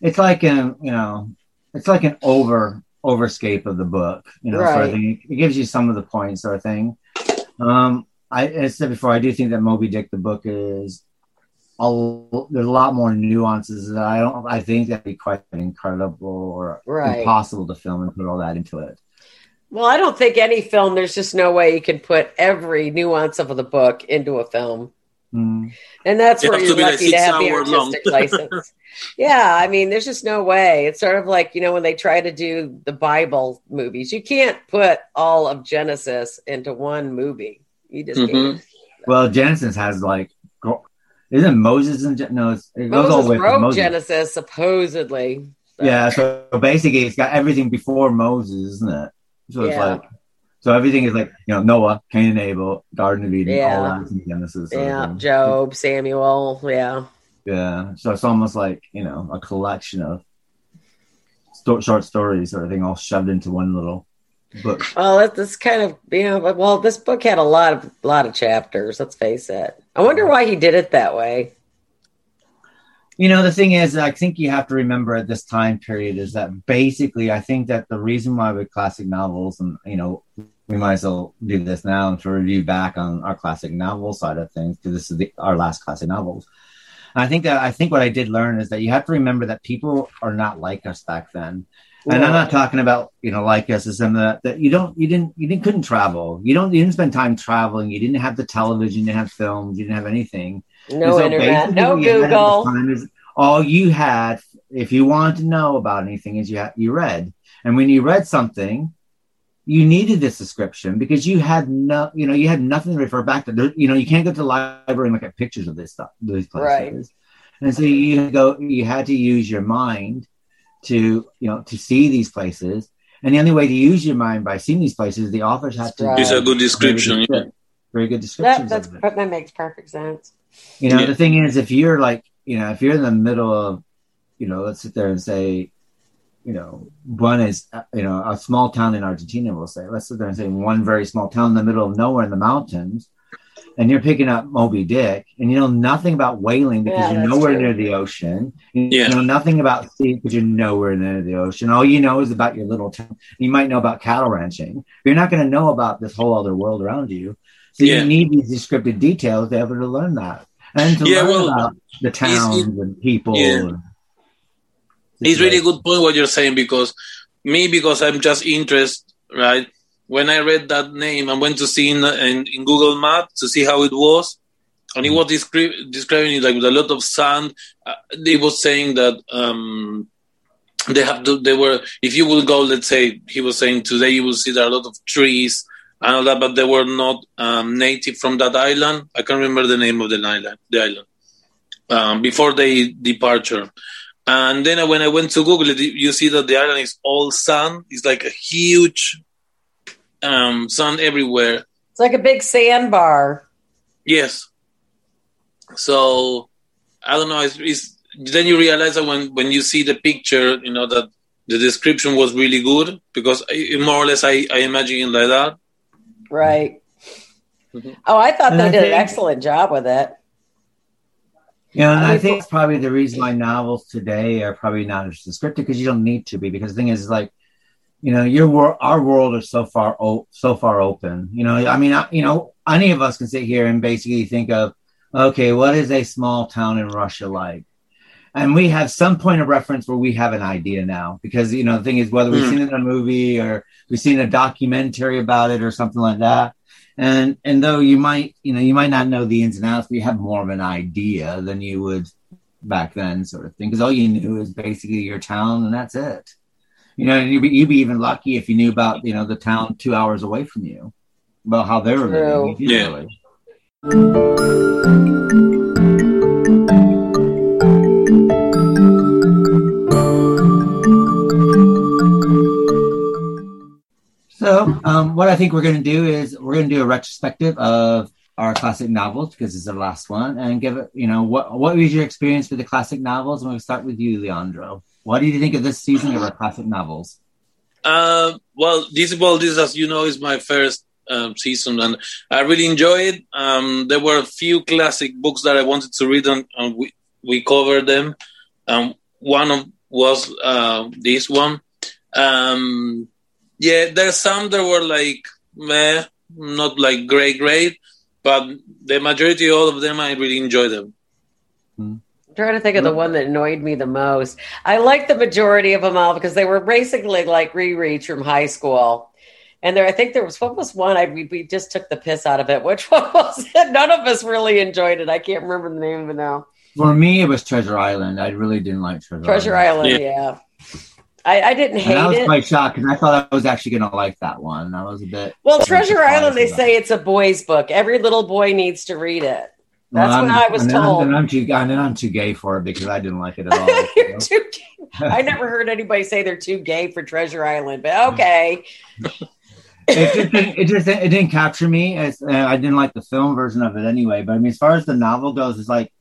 it's like an, you know, it's like an over overscape of the book, you know, sort Right. of thing. It gives you some of the points, sort of thing. Um, I, as I said before, I do think that Moby Dick, the book, is a, l- there's a lot more nuances that I don't. I think that'd be quite incredible or Right. impossible to film and put all that into it. Well, I don't think any film, there's just no way you can put every nuance of the book into a film. Mm. And that's You where you're to like, lucky to have the artistic license. Yeah, I mean, there's just no way. It's sort of like, you know, when they try to do the Bible movies, you can't put all of Genesis into one movie. You just Mhm. can't. Well, Genesis has like, go- isn't Moses in? Gen- No, it's, it goes all the Moses way from wrote Moses. Genesis, supposedly. So- Yeah, so basically it's got everything before Moses, isn't it? So it's Yeah. like so everything is like, you know, Noah, Cain and Abel, Garden of Eden, Yeah. all that's in Genesis. Yeah. Job, Samuel. Yeah. Yeah. So it's almost like, you know, a collection of sto- short stories sort of thing all shoved into one little book. Well, this kind of, you know, well, this book had a lot of, lot of chapters. Let's face it. I wonder why he did it that way. You know, the thing is, I think you have to remember at this time period is that basically, I think that the reason why with classic novels, and you know, we might as well do this now and to review back on our classic novel side of things because this is the, our last classic novels. And I think that I think what I did learn is that you have to remember that people are not like us back then. And I'm not talking about you know like in that that you don't you didn't you didn't couldn't travel you don't you didn't spend time traveling you didn't have the television you didn't have films you didn't have anything No so internet, no what you had at the Google. is all you had, if you wanted to know about anything, is you had, you read, and when you read something, you needed this description because you had no, you know, you had nothing to refer back to. There, you know, you can't go to the library and look at pictures of this stuff, these places, Right. and so you go, you had to use your mind to, you know, to see these places. And the only way to use your mind by seeing these places, the authors had to. It's a good description. Very Yeah. good, very good That, that's, of it. that makes perfect sense. You know, Yeah. the thing is, if you're like, you know, if you're in the middle of, you know, let's sit there and say, you know, one is, you know, a small town in Argentina, we'll say, let's sit there and say one very small town in the middle of nowhere in the mountains, and you're picking up Moby Dick, and you know nothing about whaling because Yeah, you're nowhere true. near the ocean. You Yeah. know nothing about sea because you're nowhere near the ocean. All you know is about your little town. You might know about cattle ranching. You're not going to know about this whole other world around you. So Yeah. you need these descriptive details to ever to learn that and to Yeah, learn well, about the towns and people. Yeah. and It's really situations. good point what you're saying because me because I'm just interested, right? When I read that name, I went to see in, in, in Google Maps to see how it was, and it was descri- describing it like with a lot of sand. Uh, they was saying that um, they have to. They were. If you will go, let's say he was saying today, you will see there are a lot of trees and all that, but they were not um, native from that island. I can't remember the name of the island. The island um, before they departure. And then when I went to Google it, you see that the island is all sand. It's like a huge um, sand everywhere. It's like a big sandbar. Yes. So I don't know. It's, it's then you realize that when when you see the picture, you know that the description was really good because I, more or less I, I imagine it like that. Right. Mhm. Oh, I thought And they I did an excellent job with it. Yeah, and I I think it's probably the reason why novels today are probably not as descriptive because you don't need to be. Because the thing is, like, you know, your world, our world is so far, o- so far open. You know, I mean, I, you know, any of us can sit here and basically think of, okay, what is a small town in Russia like? And we have some point of reference where we have an idea now, because you know, the thing is, whether we've Hmm. seen it in a movie or we've seen a documentary about it or something like that, and and though you might you know you might not know the ins and outs but you have more of an idea than you would back then sort of thing because all you knew is basically your town and that's it you know, you'd be, you'd be even lucky if you knew about you know the town two hours away from you about how they were living. Yeah. Really. So, um, what I think we're going to do is we're going to do a retrospective of our classic novels because it's the last one, and give it, you know, what what was your experience with the classic novels? And we'll start with you, Leandro. What did you think of this season of our classic novels? Uh, well, this well, this as you know is my first um, season, and I really enjoyed it. Um, there were a few classic books that I wanted to read, and, and we we covered them. Um, one of was uh, this one. Um, yeah, there's some that were like meh, not like great, great, but the majority, all of them, I really enjoyed them. I'm trying to think of the one that annoyed me the most. I like the majority of them all because they were basically like rereads from high school. And there, I think there was what was one I we, we just took the piss out of it. Which one was it? None of us really enjoyed it. I can't remember the name of it now. For me, it was Treasure Island. I really didn't like Treasure, Treasure Island, yeah. Yeah. I, I didn't And hate I was it. quite shocked because I thought I was actually going to like that one. I was a bit. well, Treasure Island, they say it's a boys' book. Every little boy needs to read it. Well, That's what I'm- was and then I'm- told. And I'm too, and I'm too gay for it because I didn't like it at all. you You're know? too gay. I never heard anybody say they're too gay for Treasure Island, but okay. it just didn't, it just it didn't capture me. Uh, I didn't like the film version of it anyway. But I mean, as far as the novel goes, it's like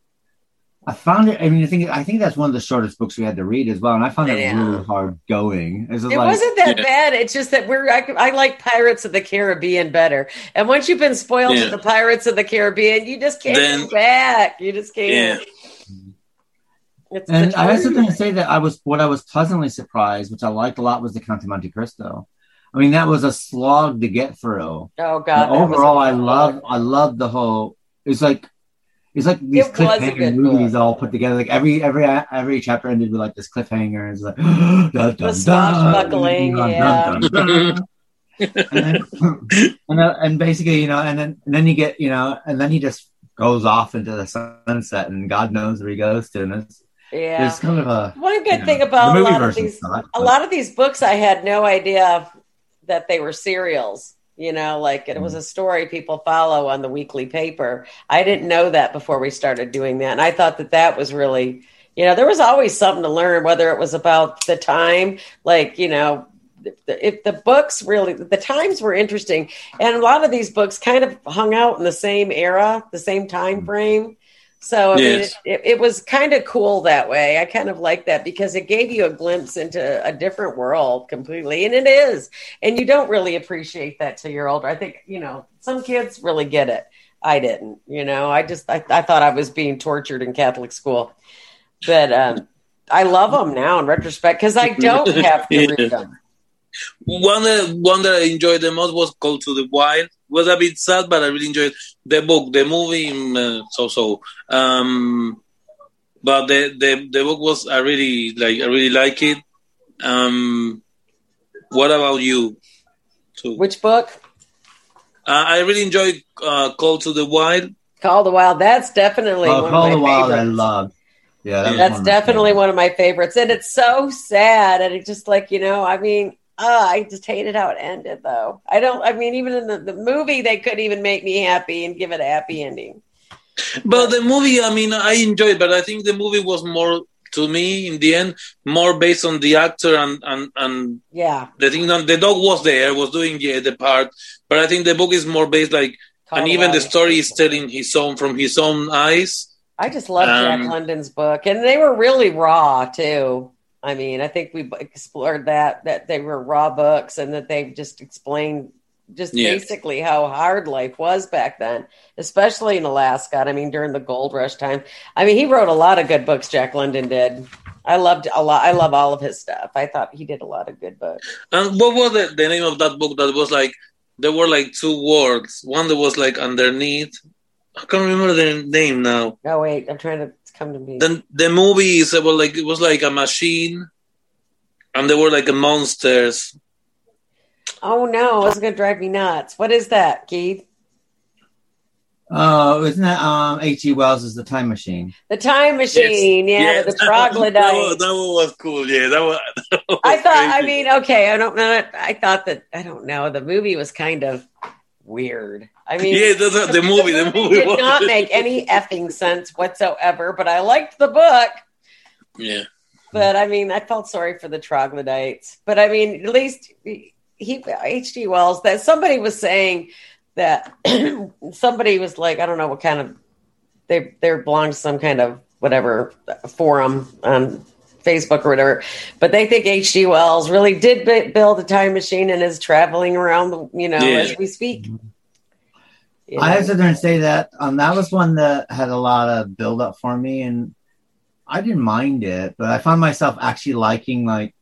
I found it. I mean, I think I think that's one of the shortest books we had to read as well, and I found it Yeah. really hard going. It's just It like, wasn't that Yeah. bad. It's just that we're. I, I like Pirates of the Caribbean better. And once you've been spoiled Yeah. with the Pirates of the Caribbean, you just can't Then- go back. You just can't. It's And I also truth. going to say that I was what I was pleasantly surprised, which I liked a lot, was the Count of Monte Cristo. I mean, that was a slog to get through. Oh God! overall, I love I love the whole. It's like it's like these It cliffhanger movies book. all put together. Like every every every chapter ended with like this cliffhanger. It's like dun, dun, dun, swashbuckling, yeah. dun, and, then, and, then- and basically, you know, and then and then you get, you know, and then he just goes off into the sunset, and God knows where he goes to, and it's, Yeah. it's kind of a One good you thing know, about the a lot of these, sucked, a lot of these books, I had no idea that they were serials. You know, like it was Mm. a story people follow on the weekly paper. I didn't know that before we started doing that, and I thought that that was really, you know, there was always something to learn, whether it was about the time, like you know. If the books really, the times were interesting, and a lot of these books kind of hung out in the same era, the same time frame. So I mean, Yes. it, it, it was kind of cool that way. I kind of like that because it gave you a glimpse into a different world completely, and it is. And you don't really appreciate that till you're older. I think you know some kids really get it. I didn't. You know, I just I, I thought I was being tortured in Catholic school, but um, I love them now in retrospect because I don't have to read them. One that one that I enjoyed the most was Called to the Wild. Was a bit sad, but I really enjoyed the book. The movie, uh, so so. Um, but the, the the book was I really like. I really like it. Um, what about you? Too? Which book? Uh, I really enjoyed uh, Call to the Wild. Call the Wild. That's definitely Oh, one Call of the my Wild, I favorites. loved. Yeah, that That's one definitely favorites. one of my favorites, and it's so sad, and it just like you know, I mean, uh, I just hated how it ended, though. I don't. I mean, even in the, the movie, they couldn't even make me happy and give it a happy ending. But the movie, I mean, I enjoyed, but I think the movie was more to me in the end more based on the actor and and and Yeah, the thing that the dog was there was doing yeah, the part, but I think the book is more based like, and even the story is telling his own from his own eyes. I just love Um, Jack London's book, and they were really raw too. I mean, I think we explored that that they were raw books, and that they've just explained just Yeah. basically how hard life was back then, especially in Alaska. I mean, during the gold rush time. I mean, he wrote a lot of good books. Jack London did. I loved a lot. I love all of his stuff. I thought he did a lot of good books. And what was the, the name of that book that was like there were like two words. One that was like underneath. I can't remember the name now. Oh wait, I'm trying to come to me. Then the movies is about like it was like a machine, and there were like monsters. oh no, it's gonna drive me nuts. What is that, Keith? Oh, isn't that um H.G. Wells is the time machine? The Time Machine. Yeah, with the that one- troglodyte. That one, that one was cool. Yeah, that one. that was I thought. I mean, okay. I don't know. I thought that. I don't know. The movie was kind of weird. I mean, yeah, that's what- the movie. The movie did was not make any effing sense whatsoever. But I liked the book. Yeah, But I mean, I felt sorry for the troglodytes. But I mean, at least he H.G. Wells that somebody was saying that somebody was like, I don't know what kind of they they belong to some kind of whatever forum on Facebook or whatever, but they think H.G. Wells really did b- build a time machine and is traveling around, the, you know, Yeah. as we speak. Mm-hmm. You I know? to there and say that um, that was one that had a lot of build up for me, and I didn't mind it, but I found myself actually liking like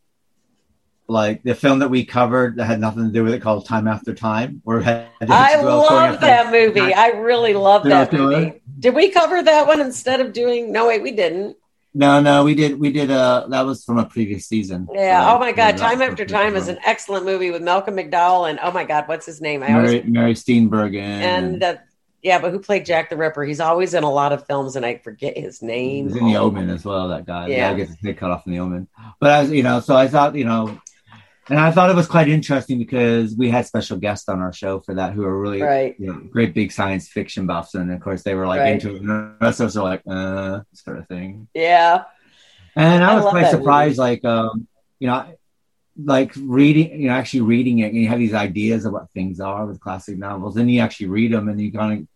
like the film that we covered that had nothing to do with it called Time After Time, where had I H.G. Wells going love that movie. I really love that movie. Did we cover that one instead of doing? No, wait, we didn't. No, no, we did. We did. Uh, that was from a previous season. Yeah. So, oh my God, Time After Time is an excellent movie with Malcolm McDowell and oh my God, what's his name? I always Mary, Mary Steenburgen. and uh, yeah, but who played Jack the Ripper? He's always in a lot of films, and I forget his name. He's in the Omen as well. That guy. Yeah. Yeah, I get his head cut off in the Omen. But as you know, so I thought, you know, and I thought it was quite interesting because we had special guests on our show for that who are really Right. you know, great big science fiction buffs, and of course they were like Right. into it. And the rest of us are like, uh, sort of thing. Yeah. And I I was quite surprised, like, um, you know, like reading, you know, actually reading it, and you have these ideas of what things are with classic novels, and you actually read them, and you kind of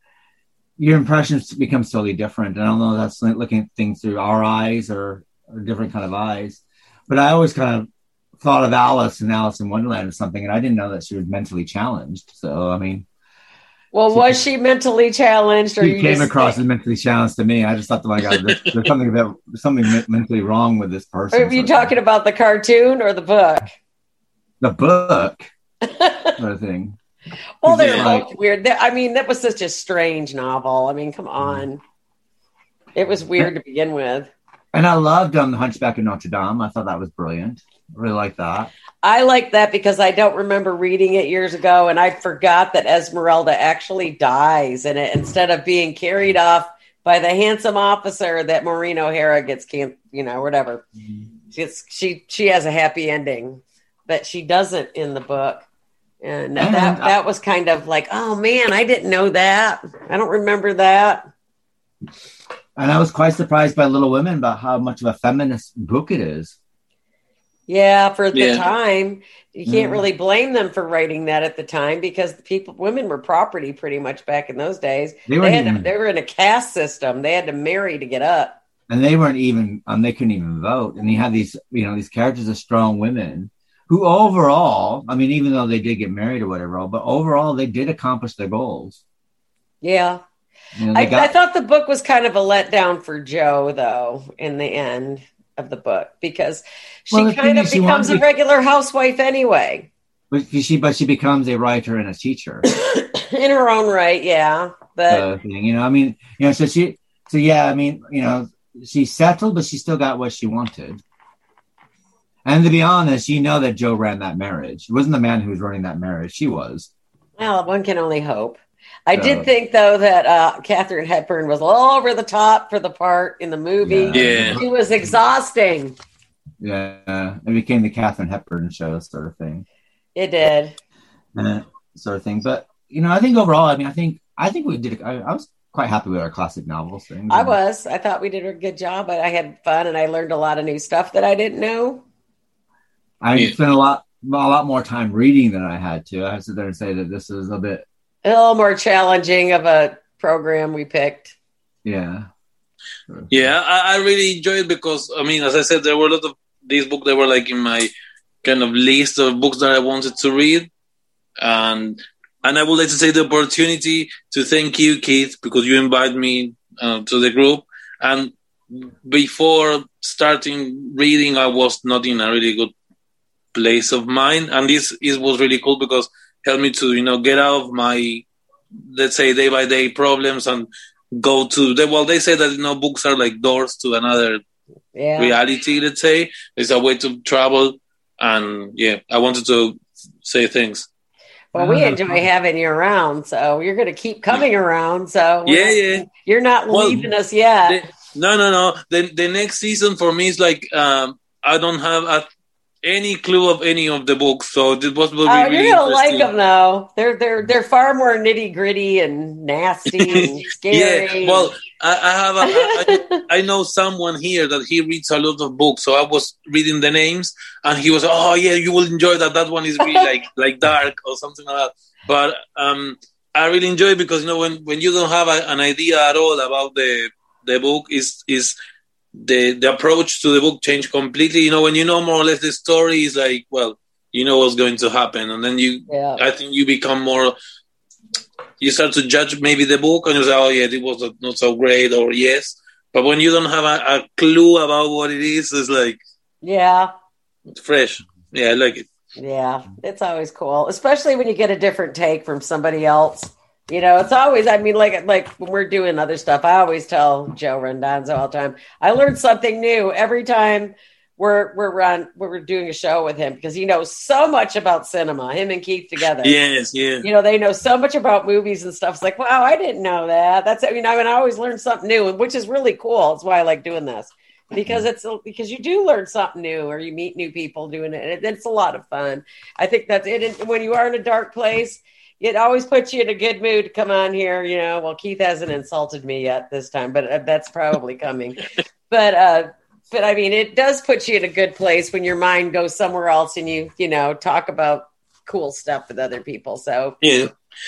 your impressions become totally different. And I don't know if that's looking at things through our eyes or, or different kind of eyes, but I always kind of thought of Alice and Alice in Wonderland or something, and I didn't know that she was mentally challenged. So I mean, Well, was she mentally challenged, or she you came across as mentally challenged to me. I just thought, oh my god, there's, there's something about something mentally wrong with this person. Are you of talking about the cartoon or the book? the book sort of thing. Well, they're Yeah. both weird. I mean, that was such a strange novel. I mean, come on. It was weird to begin with. And I loved um, the Hunchback of Notre Dame. I thought that was brilliant. Really like that. I like that because I don't remember reading it years ago, and I forgot that Esmeralda actually dies in it instead of being carried off by the handsome officer that Maureen O'Hara gets, can you know, whatever. Mm-hmm. She's, she she has a happy ending, but she doesn't in the book, and And that I- that was kind of like, oh man, I didn't know that. I don't remember that. And I was quite surprised by Little Women about how much of a feminist book it is. Yeah, for the Yeah. time, you can't Mm. really blame them for writing that at the time because the people, women were property pretty much back in those days. They They, had to, they were in a caste system. They had to marry to get up. and they weren't even, um, they couldn't even vote. And you have these, you know, these characters of strong women who overall, I mean, even though they did get married or whatever, but overall they did accomplish their goals. Yeah, You know, I, got- I thought the book was kind of a letdown for Jo, though, in the end of the book because she Well, kind of becomes a regular housewife anyway, but she, but she becomes a writer and a teacher. in her own right. Yeah, but uh, thing. You know, I mean, you know, so she, so yeah, I mean, you know, she settled, but she still got what she wanted. And to be honest, you know that Jo ran that marriage. It wasn't the man who was running that marriage. She was. well, one can only hope. I So- did think though that uh, Katharine Hepburn was all over the top for the part in the movie. Yeah. She was exhausting. Yeah, it became the Katharine Hepburn show, sort of thing, It did. uh, sort of thing. But you know, I think overall, I mean, I think, I think we did. I, I was quite happy with our classic novels thing. I was. I thought we did a good job. I, I had fun and I learned a lot of new stuff that I didn't know. I Yeah. spent a lot, a lot more time reading than I had to. I have to sit there and say that this is a bit, A little more challenging of a program we picked. yeah. Yeah, I, I really enjoyed it because I mean, as I said, there were a lot of these books that were like in my kind of list of books that I wanted to read, and and I would like to take the opportunity to thank you, Keith, because you invited me uh, to the group. And before starting reading, I was not in a really good place of mind, and this is was really cool because it helped me to you know get out of my let's say day by day problems and go to the well they say that you know books are like doors to another Yeah. reality let's say it's a way to travel and yeah i wanted to say things Well, we Ah, enjoy cool. having you around, so you're going to keep coming around. So yeah not- yeah you're not Well, leaving us yet. the- no no no the, the next season for me is like um i don't have a, any clue of any of the books so this was will be Oh, really you're gonna like them though. They're they're they're far more nitty gritty and nasty and scary. yeah well I, I have a, I, I know someone here that he reads a lot of books, so I was reading the names, and he was, oh yeah, you will enjoy that. That one is really like like dark or something like that. But um, I really enjoy because you know when when you don't have a, an idea at all about the the book is is the the approach to the book changed completely. You know when you know more or less the story is like well you know what's going to happen, and then you Yeah. I think you become more you start to judge maybe the book and you say, oh yeah, it was not so great or yes. But when you don't have a, a clue about what it is, it's like Yeah. it's fresh. Yeah, I like it. Yeah, it's always cool, especially when you get a different take from somebody else. You know, it's always. I mean, like like when we're doing other stuff, I always tell Joe Rendonzo all the time. I learn something new every time we're we're run we're doing a show with him because he knows so much about cinema. Him and Keith together. Yes, yeah. You know, they know so much about movies and stuff. It's like, wow, I didn't know that. That's I mean, I mean, I always learn something new, which is really cool. That's why I like doing this because it's because you do learn something new or you meet new people doing it. And it's a lot of fun. I think that's it. When you are in a dark place, it always puts you in a good mood to come on here. You know, well, Keith hasn't insulted me yet this time, but uh, that's probably coming. but uh, but I mean, it does put you in a good place when your mind goes somewhere else and you you know talk about cool stuff with other people. So Yeah,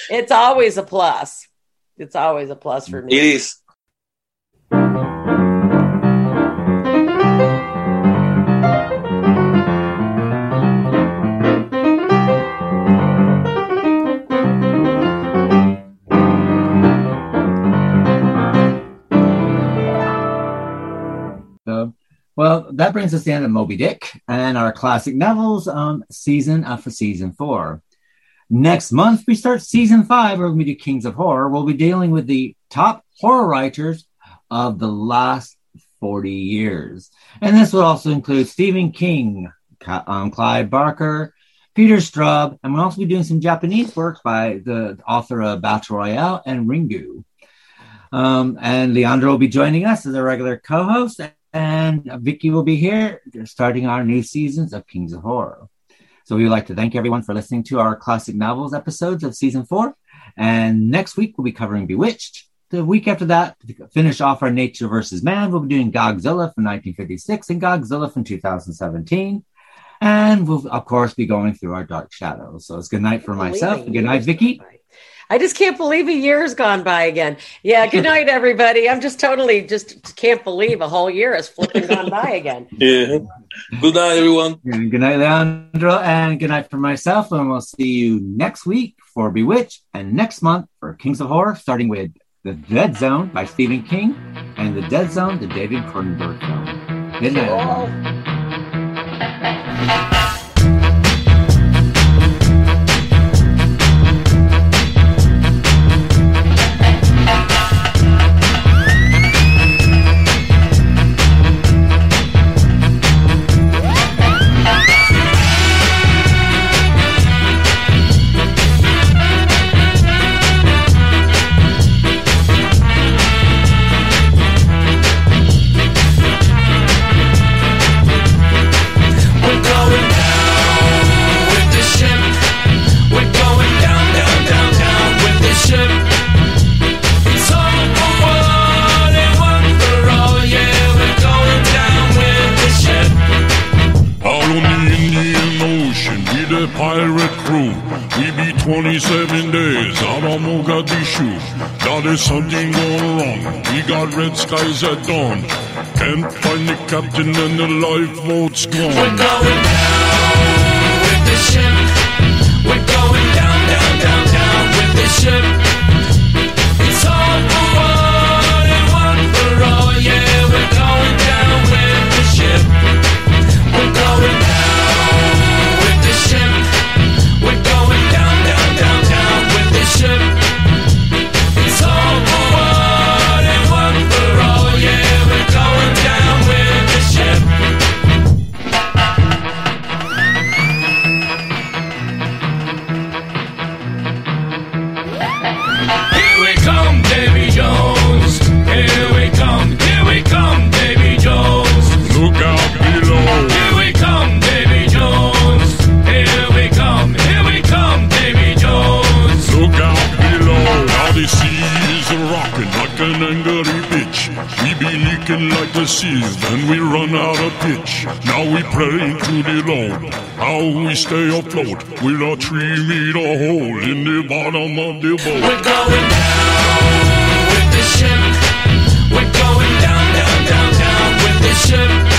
it's always a plus. It's always a plus for me. is. Well, that brings us to the end of Moby Dick and our classic novels um, season for season four. Next month, we start season five, where we do Kings of Horror. We'll be dealing with the top horror writers of the last 40 years. And this will also include Stephen King, um, Clive Barker, Peter Straub, and we'll also be doing some Japanese work by the author of Battle Royale and Ringu. Um, and Leandro will be joining us as a regular co-host, and Vicky will be here starting our new seasons of Kings of Horror. So we would like to thank everyone for listening to our classic novels episodes of season four. And next week we'll be covering Bewitched. The week after that, to finish off our Nature versus Man, we'll be doing Godzilla from 1956 and Godzilla from 2017. And we'll, of course, be going through our Dark Shadows. So it's good night for myself. Good night, Vicky. Gone by. I just can't believe a year's gone by again. Yeah, good night, everybody. I'm just totally just can't believe a whole year has flipping gone by again. Yeah. Good night, everyone. And good night, Leandro, and good night for myself. And we'll see you next week for Bewitched, and next month for Kings of Horror, starting with The Dead Zone by Stephen King and The Dead Zone, the David Cronenberg film. Good night, everyone. Oh. 27 days out on Mogadishu. Now there's something going wrong. We got red skies at dawn. Can't find the captain and the lifeboat's We're gone. going down with the ship. We're going down, down, down, down with the ship. fantasies, then we run out of pitch. Now we pray to the Lord, how we stay afloat with a three meter hole in the bottom of the boat. We're going down with the ship. We're going down, down, down, down with the ship.